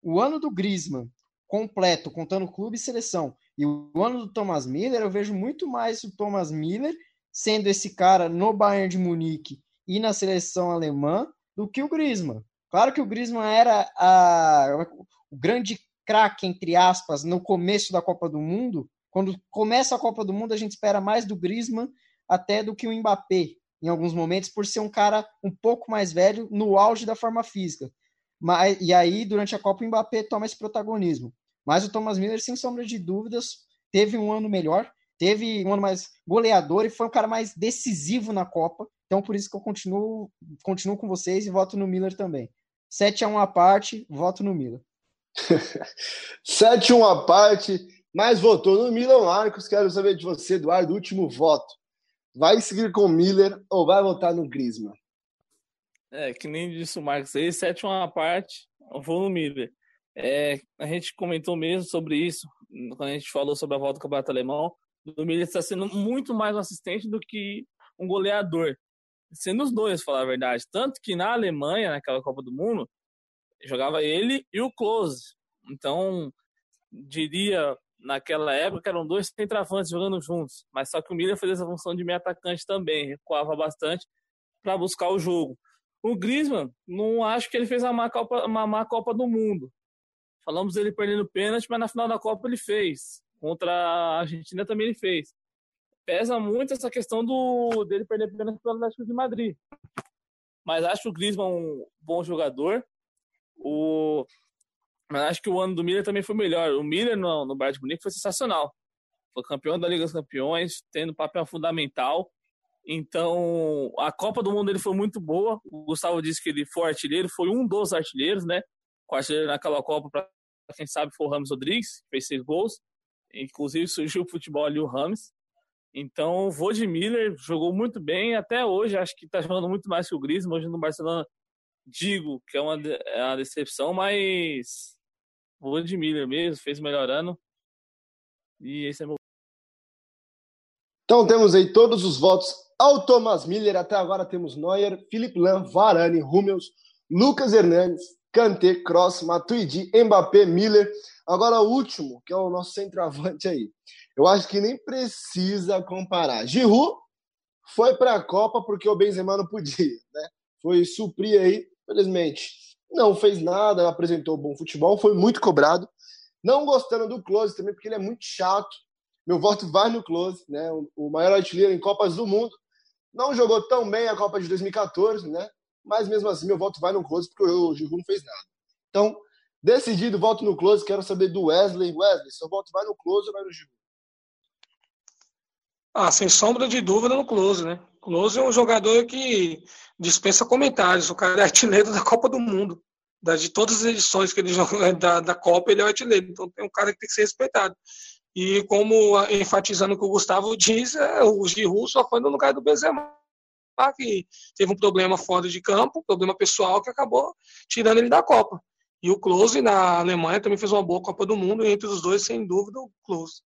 O ano do Griezmann, completo, contando clube e seleção, e o ano do Thomas Miller, eu vejo muito mais o Thomas Miller sendo esse cara no Bayern de Munique e na seleção alemã do que o Griezmann. Claro que o Griezmann era a, o grande craque, entre aspas, no começo da Copa do Mundo. Quando começa a Copa do Mundo, a gente espera mais do Griezmann até do que o Mbappé em alguns momentos, por ser um cara um pouco mais velho no auge da forma física. Mas, e aí, durante a Copa, o Mbappé toma esse protagonismo. Mas o Thomas Miller, sem sombra de dúvidas, teve um ano melhor, teve um ano mais goleador e foi um cara mais decisivo na Copa. Então, por isso que eu continuo, continuo com vocês e voto no Miller também. 7 a 1 a parte, voto no Miller. 7 a 1 a parte, mas votou no Milan Marcos. Quero saber de você, Eduardo, último voto vai seguir com o Miller ou vai votar no Griezmann? É, que nem disse o Marcos aí, sétima parte, eu vou no Miller. É, a gente comentou mesmo sobre isso, quando a gente falou sobre a volta do Campeonato Alemão, o Miller está sendo muito mais um assistente do que um goleador. Sendo os dois, falar a verdade. Tanto que na Alemanha, naquela Copa do Mundo, jogava ele e o Close. Então, diria naquela época eram dois centravantes jogando juntos, mas só que o Miller fez essa função de meio atacante também, recuava bastante para buscar o jogo. O Griezmann, não acho que ele fez uma má, Copa, uma má Copa do Mundo. Falamos dele perdendo pênalti, mas na final da Copa ele fez. Contra a Argentina também ele fez. Pesa muito essa questão do dele perder pênalti pelo Atlético de Madrid. Mas acho o Griezmann um bom jogador. O mas acho que o ano do Miller também foi melhor. O Miller no, no Bayern de Munique foi sensacional. Foi campeão da Liga dos Campeões, tendo papel fundamental. Então, a Copa do Mundo ele foi muito boa. O Gustavo disse que ele foi artilheiro, foi um dos artilheiros, né? O artilheiro naquela Copa, para quem sabe, foi o Ramos Rodrigues, fez seis gols. Inclusive surgiu o futebol ali o Ramos. Então, vou de Miller, jogou muito bem. Até hoje, acho que está jogando muito mais que o Griezmann. Hoje no Barcelona, digo que é uma, é uma decepção, mas o de Miller mesmo, fez melhor ano. E esse é meu. Então temos aí todos os votos ao Thomas Miller. Até agora temos Neuer, Felipe Lam, Varane, Hummels, Lucas Hernandes, Kanté, Cross, Matuidi, Mbappé, Miller. Agora o último, que é o nosso centroavante aí. Eu acho que nem precisa comparar. Giroud foi para a Copa porque o Benzema não podia, né? Foi suprir aí, felizmente não fez nada, apresentou bom futebol, foi muito cobrado. Não gostando do Close também, porque ele é muito chato. Meu voto vai no Close, né? O maior artilheiro em Copas do Mundo. Não jogou tão bem a Copa de 2014, né? Mas mesmo assim, meu voto vai no Close, porque o Giroud não fez nada. Então, decidido, voto no Close. Quero saber do Wesley. Wesley, seu voto vai no Close ou vai no Giroud? Ah, sem sombra de dúvida no Close, né? Close é um jogador que dispensa comentários. O cara é artilheiro da Copa do Mundo. de todas as edições que ele jogou da, da Copa, ele é artilheiro. Então tem um cara que tem que ser respeitado. E como enfatizando o que o Gustavo diz, é, o Giroud só foi no lugar do Benzema, que teve um problema fora de campo, problema pessoal que acabou tirando ele da Copa. E o Klose na Alemanha também fez uma boa Copa do Mundo, e entre os dois, sem dúvida, o Klose.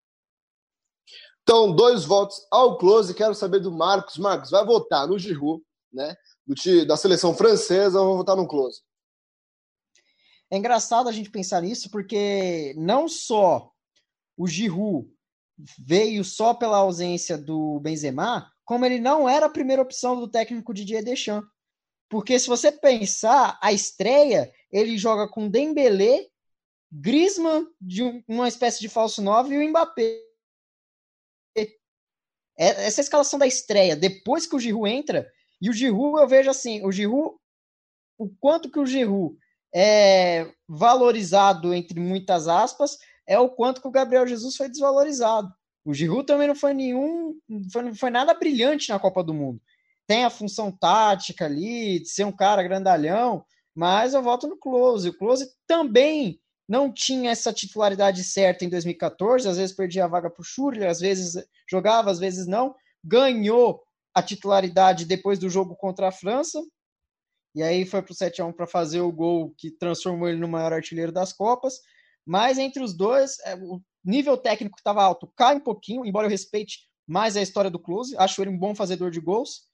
Então, dois votos ao close. Quero saber do Marcos. Marcos, vai votar no Giroud, né? Do, da seleção francesa, ou vai votar no close? É engraçado a gente pensar nisso, porque não só o Giroud veio só pela ausência do Benzema, como ele não era a primeira opção do técnico Didier Deschamps. Porque se você pensar, a estreia, ele joga com Dembélé, Griezmann, de uma espécie de falso 9 e o Mbappé. É, essa escalação da estreia, depois que o Giroud entra, e o Giroud, eu vejo assim, o Giroud, o quanto que o Giroud é valorizado, entre muitas aspas, é o quanto que o Gabriel Jesus foi desvalorizado. O Giroud também não foi nenhum, foi, não foi nada brilhante na Copa do Mundo. Tem a função tática ali, de ser um cara grandalhão, mas eu voto no Close. O Close também não tinha essa titularidade certa em 2014, às vezes perdia a vaga para o Schürrle, às vezes jogava, às vezes não. Ganhou a titularidade depois do jogo contra a França, e aí foi para o 7 a 1 para fazer o gol que transformou ele no maior artilheiro das Copas. Mas entre os dois, é, o nível técnico estava alto, cai um pouquinho, embora eu respeite mais a história do Close, acho ele um bom fazedor de gols,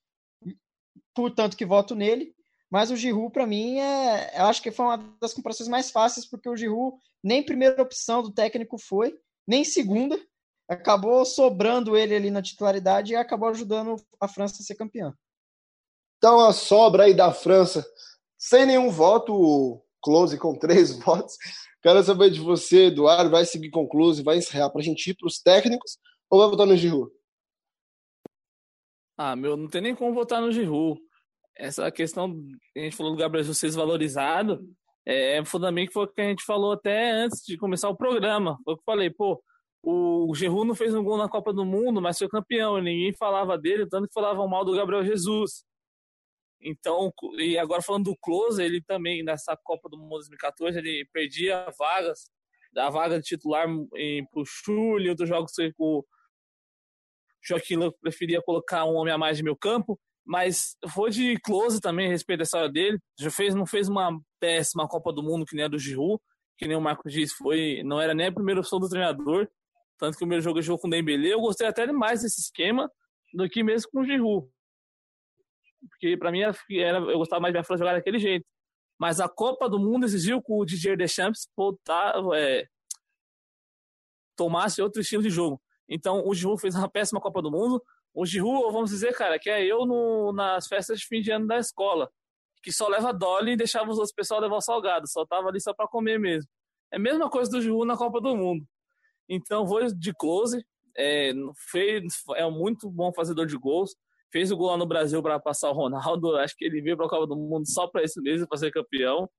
portanto que voto nele. Mas o Giroud, para mim, é, eu acho que foi uma das comparações mais fáceis, porque o Giroud nem primeira opção do técnico foi, nem segunda. Acabou sobrando ele ali na titularidade e acabou ajudando a França a ser campeã. Então a sobra aí da França, sem nenhum voto, close com três votos. Quero saber de você, Eduardo, vai seguir com close, vai encerrar para a gente ir para os técnicos ou vai votar no Giroud? Ah, meu, não tem nem como votar no Giroud essa questão, a gente falou do Gabriel Jesus ser desvalorizado, é, é fundamental foi o que a gente falou até antes de começar o programa. Foi o que eu falei, pô, o Giroud não fez um gol na Copa do Mundo, mas foi campeão, e ninguém falava dele, tanto que falavam mal do Gabriel Jesus. Então, e agora falando do Close, ele também, nessa Copa do Mundo 2014, ele perdia vagas, da vaga de titular para o Chuli, outros jogos que o Joaquim preferia colocar um homem a mais de meu campo, mas foi de close também a respeito dessa hora dele. Já fez, não fez uma péssima Copa do Mundo que nem a do Giroud, que nem o Marcos disse, foi, não era nem a primeira opção do treinador, tanto que o meu jogo jogou com o Dembélé. Eu gostei até mais desse esquema do que mesmo com o Giroud. Porque para mim era, era, eu gostava mais de ver jogar daquele jeito. Mas a Copa do Mundo exigiu que o Didier Deschamps voltar, é, tomasse outro estilo de jogo. Então o Giroud fez uma péssima Copa do Mundo, o Giroud, vamos dizer, cara, que é eu no, nas festas de fim de ano da escola, que só leva Dolly e deixava os outros pessoal levar salgado, só tava ali só para comer mesmo. É a mesma coisa do Giroud na Copa do Mundo. Então, vou de close, é, fez, é um muito bom fazedor de gols, fez o gol lá no Brasil para passar o Ronaldo, acho que ele veio para a Copa do Mundo só para isso mesmo, para ser campeão.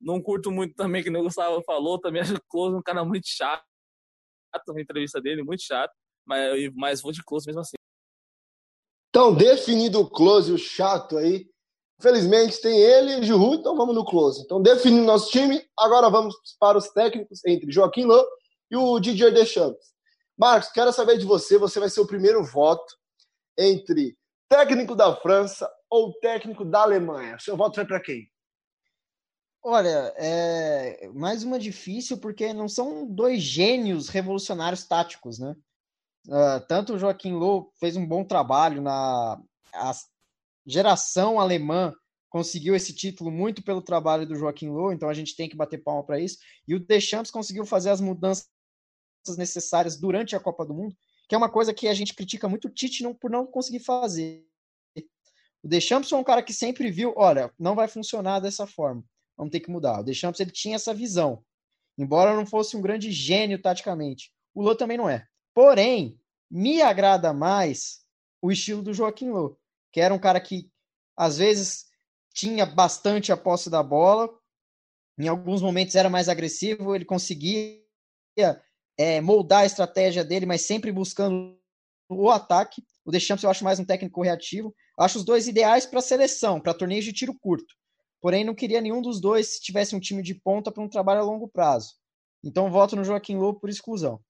Não curto muito também, que o Gustavo falou, também acho o Close um cara muito chato, a entrevista dele, muito chato, mas, mas vou de Close mesmo assim. Então, definido o close, o chato aí. Infelizmente, tem ele e o Giroud, então vamos no close. Então, definindo nosso time, agora vamos para os técnicos entre Joaquim Lô e o Didier Deschamps. Marcos, quero saber de você, você vai ser o primeiro voto entre técnico da França ou técnico da Alemanha. Seu voto vai para quem? Olha, é mais uma difícil porque não são dois gênios revolucionários táticos, né? Uh, tanto o Joaquim Low fez um bom trabalho na geração alemã conseguiu esse título muito pelo trabalho do Joaquim Low, então a gente tem que bater palma para isso. E o Deschamps conseguiu fazer as mudanças necessárias durante a Copa do Mundo, que é uma coisa que a gente critica muito o Tite não, por não conseguir fazer. O Deschamps foi um cara que sempre viu, olha, não vai funcionar dessa forma, vamos ter que mudar. O Deschamps ele tinha essa visão, embora não fosse um grande gênio taticamente. O Low também não é. Porém, me agrada mais o estilo do Joaquim Lô, que era um cara que às vezes tinha bastante a posse da bola, em alguns momentos era mais agressivo, ele conseguia é, moldar a estratégia dele, mas sempre buscando o ataque. O Deschamps eu acho mais um técnico reativo. acho os dois ideais para seleção, para torneios de tiro curto. Porém, não queria nenhum dos dois se tivesse um time de ponta para um trabalho a longo prazo. Então, voto no Joaquim Lobo por exclusão.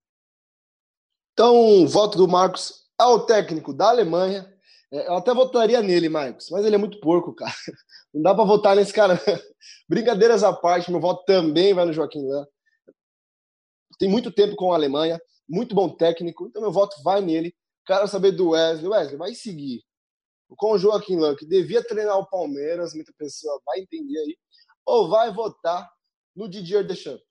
Então, voto do Marcos é o técnico da Alemanha. É, eu até votaria nele, Marcos, mas ele é muito porco, cara. Não dá para votar nesse cara. Brincadeiras à parte, meu voto também vai no Joaquim Lã. Tem muito tempo com a Alemanha. muito bom técnico, então meu voto vai nele. Quero saber do Wesley. Wesley, vai seguir com o Joaquim Lã, que devia treinar o Palmeiras, muita pessoa vai entender aí, ou vai votar no Didier Deschamps?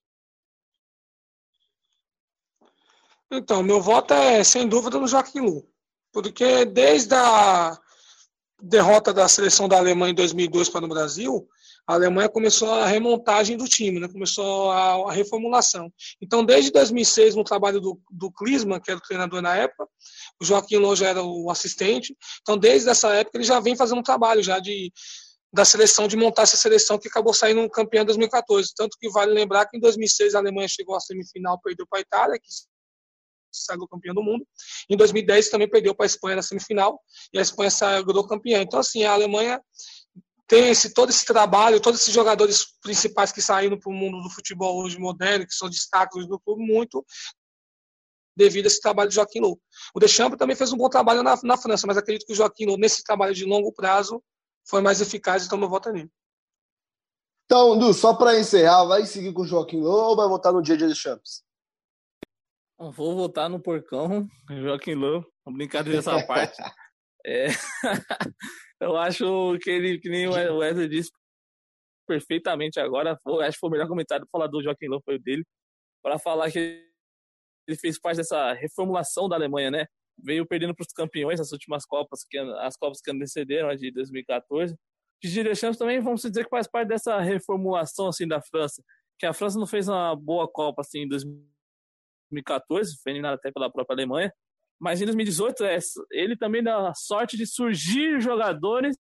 Então, meu voto é sem dúvida no Joaquim Lu, porque desde a derrota da seleção da Alemanha em 2002 para o Brasil, a Alemanha começou a remontagem do time, né? começou a, reformulação. Então, desde 2006, no trabalho do, do que era o treinador na época, o Joaquim Loh já era o assistente. Então, desde essa época, ele já vem fazendo um trabalho já de da seleção, de montar essa seleção que acabou saindo campeão em 2014. Tanto que vale lembrar que em 2006 a Alemanha chegou à semifinal, perdeu para a Itália, que saiu campeão do mundo. Em 2010 também perdeu para a Espanha na semifinal e a Espanha saiu campeã. Então, assim, a Alemanha tem esse, todo esse trabalho, todos esses jogadores principais que saíram para o mundo do futebol hoje moderno, que são destaques do clube, muito devido a esse trabalho de Joaquim Low. O Deschamps também fez um bom trabalho na, na França, mas acredito que o Joaquim Low, nesse trabalho de longo prazo, foi mais eficaz, então meu voto é nele. Então, Du, só para encerrar, vai seguir com o Joaquim Low ou vai votar no dia de Deschamps? Vou votar no porcão, Joaquim Low, brincadeira dessa parte. É... Eu acho que ele, que nem o Wesley disse perfeitamente agora, foi, acho que foi o melhor comentário para falar do Joaquim Löw, foi o dele, para falar que ele fez parte dessa reformulação da Alemanha, né? Veio perdendo para os campeões as últimas Copas, que, as Copas que antecederam, a de 2014. Didier Deschamps também, vamos dizer que faz parte dessa reformulação, assim, da França, que a França não fez uma boa Copa, assim, em 2014, foi eliminada até pela própria Alemanha, mas em 2018, é, ele também dá a sorte de surgir jogadores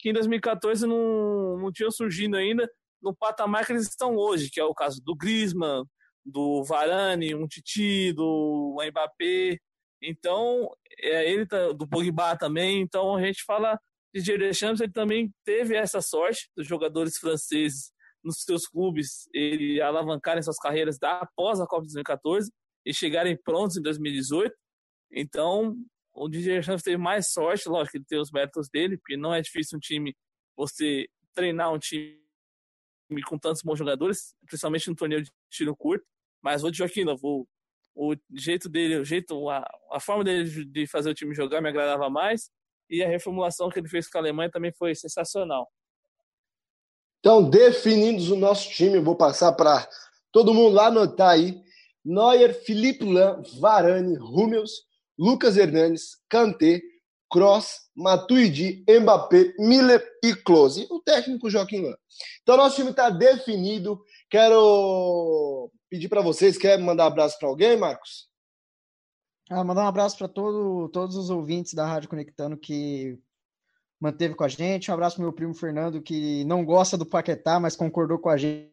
que em 2014 não, não tinham surgido ainda no patamar que eles estão hoje, que é o caso do Griezmann, do Varane, um Titi, do Mbappé. Então, é, ele tá, do Pogba também. Então, a gente fala de Didier Deschamps, ele também teve essa sorte dos jogadores franceses nos seus clubes ele alavancarem suas carreiras após a Copa de 2014 e chegarem prontos em 2018. Então, o DJ Santos teve mais sorte, lógico que ele tem os méritos dele, porque não é difícil um time, você treinar um time com tantos bons jogadores, principalmente no torneio de tiro curto, mas o Joaquim o jeito dele, o jeito, a, a forma dele de fazer o time jogar me agradava mais, e a reformulação que ele fez com a Alemanha também foi sensacional. Então, definindo o nosso time, vou passar para todo mundo lá anotar aí. Neuer, Felipe Lan, Varane, Hummels, Lucas Hernandes, Kanté, Cross, Matuidi, Mbappé, Miller e Close. O técnico Joaquim Lã. Então, nosso time está definido. Quero pedir para vocês, quer mandar um abraço para alguém, Marcos? Ah, mandar um abraço para todo, todos os ouvintes da Rádio Conectando que manteve com a gente. Um abraço para meu primo Fernando, que não gosta do Paquetá, mas concordou com a gente,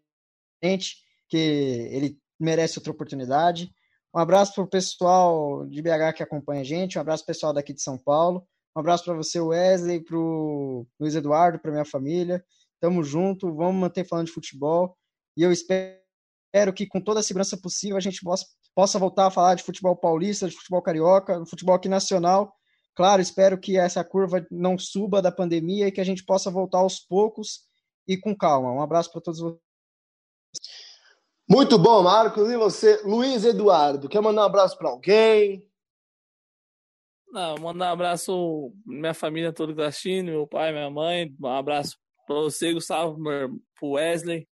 que ele merece outra oportunidade. Um abraço para o pessoal de BH que acompanha a gente, um abraço pessoal daqui de São Paulo, um abraço para você, Wesley, para o Luiz Eduardo, para minha família. Tamo junto, vamos manter falando de futebol. E eu espero que, com toda a segurança possível, a gente possa, possa voltar a falar de futebol paulista, de futebol carioca, de futebol aqui nacional. Claro, espero que essa curva não suba da pandemia e que a gente possa voltar aos poucos e com calma. Um abraço para todos vocês. Muito bom, Marcos. E você, Luiz Eduardo, quer mandar um abraço para alguém? Não, mandar um abraço minha família toda Gastino, meu pai, minha mãe. Um abraço para você, Gustavo, para o Wesley,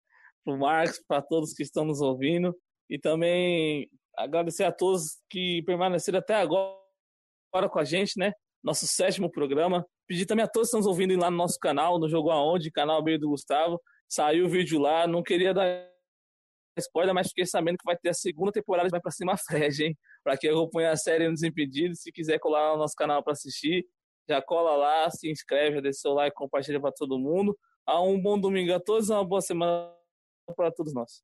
para o Marcos, para todos que estão nos ouvindo. E também agradecer a todos que permaneceram até agora com a gente, né? Nosso sétimo programa. Pedir também a todos que estão nos ouvindo lá no nosso canal, no Jogo Aonde, canal B do Gustavo. Saiu o vídeo lá, não queria dar spoiler, mas fiquei sabendo que vai ter a segunda temporada Vai Pra Cima Fred, hein? Pra quem acompanha a série nos Impedidos, se quiser colar no nosso canal para assistir, já cola lá, se inscreve, já deixa seu like, compartilha para todo mundo. Ah, um bom domingo a todos uma boa semana para todos nós.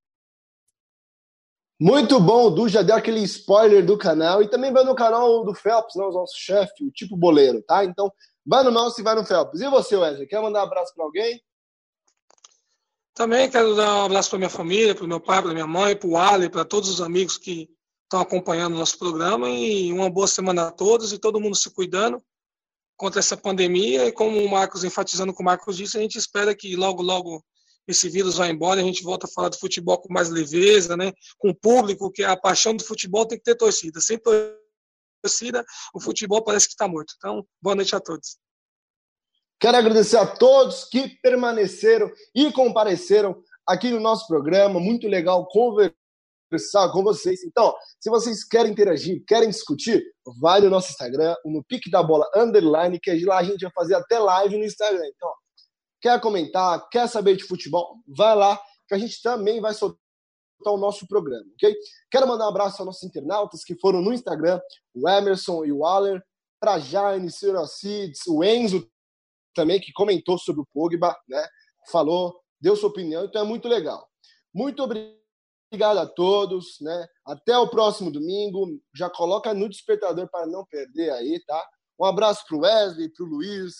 Muito bom, o Du já deu aquele spoiler do canal e também vai no canal do Phelps, né, o nosso chefe, o tipo boleiro, tá? Então, vai no nosso e vai no Phelps. E você, Wesley, quer mandar um abraço para alguém? Também quero dar um abraço para minha família, para meu pai, para minha mãe, para o Ali, para todos os amigos que estão acompanhando o nosso programa e uma boa semana a todos e todo mundo se cuidando contra essa pandemia e como o Marcos enfatizando com o Marcos disse, a gente espera que logo, logo esse vírus vai embora, a gente volta a falar do futebol com mais leveza, né? Com o público, que a paixão do futebol tem que ter torcida. Sem torcida, o futebol parece que está morto. Então, boa noite a todos. Quero agradecer a todos que permaneceram e compareceram aqui no nosso programa. Muito legal conversar com vocês. Então, se vocês querem interagir, querem discutir, vai no nosso Instagram, no Pique da Bola Underline, que lá a gente vai fazer até live no Instagram. Então, quer comentar, quer saber de futebol, vai lá, que a gente também vai soltar o nosso programa, ok? Quero mandar um abraço aos nossos internautas que foram no Instagram, o Emerson e o Waller, para Jaine, Cirocides, o Enzo também, que comentou sobre o Pogba, né? Falou, deu sua opinião, então é muito legal. Muito obrigado a todos, né? Até o próximo domingo. Já coloca no despertador para não perder aí, tá? Um abraço para o Wesley, para o Luiz,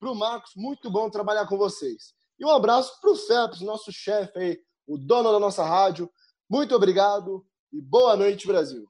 para o Marcos. Muito bom trabalhar com vocês. E um abraço para o Phelps, nosso chefe aí, o dono da nossa rádio. Muito obrigado e boa noite, Brasil.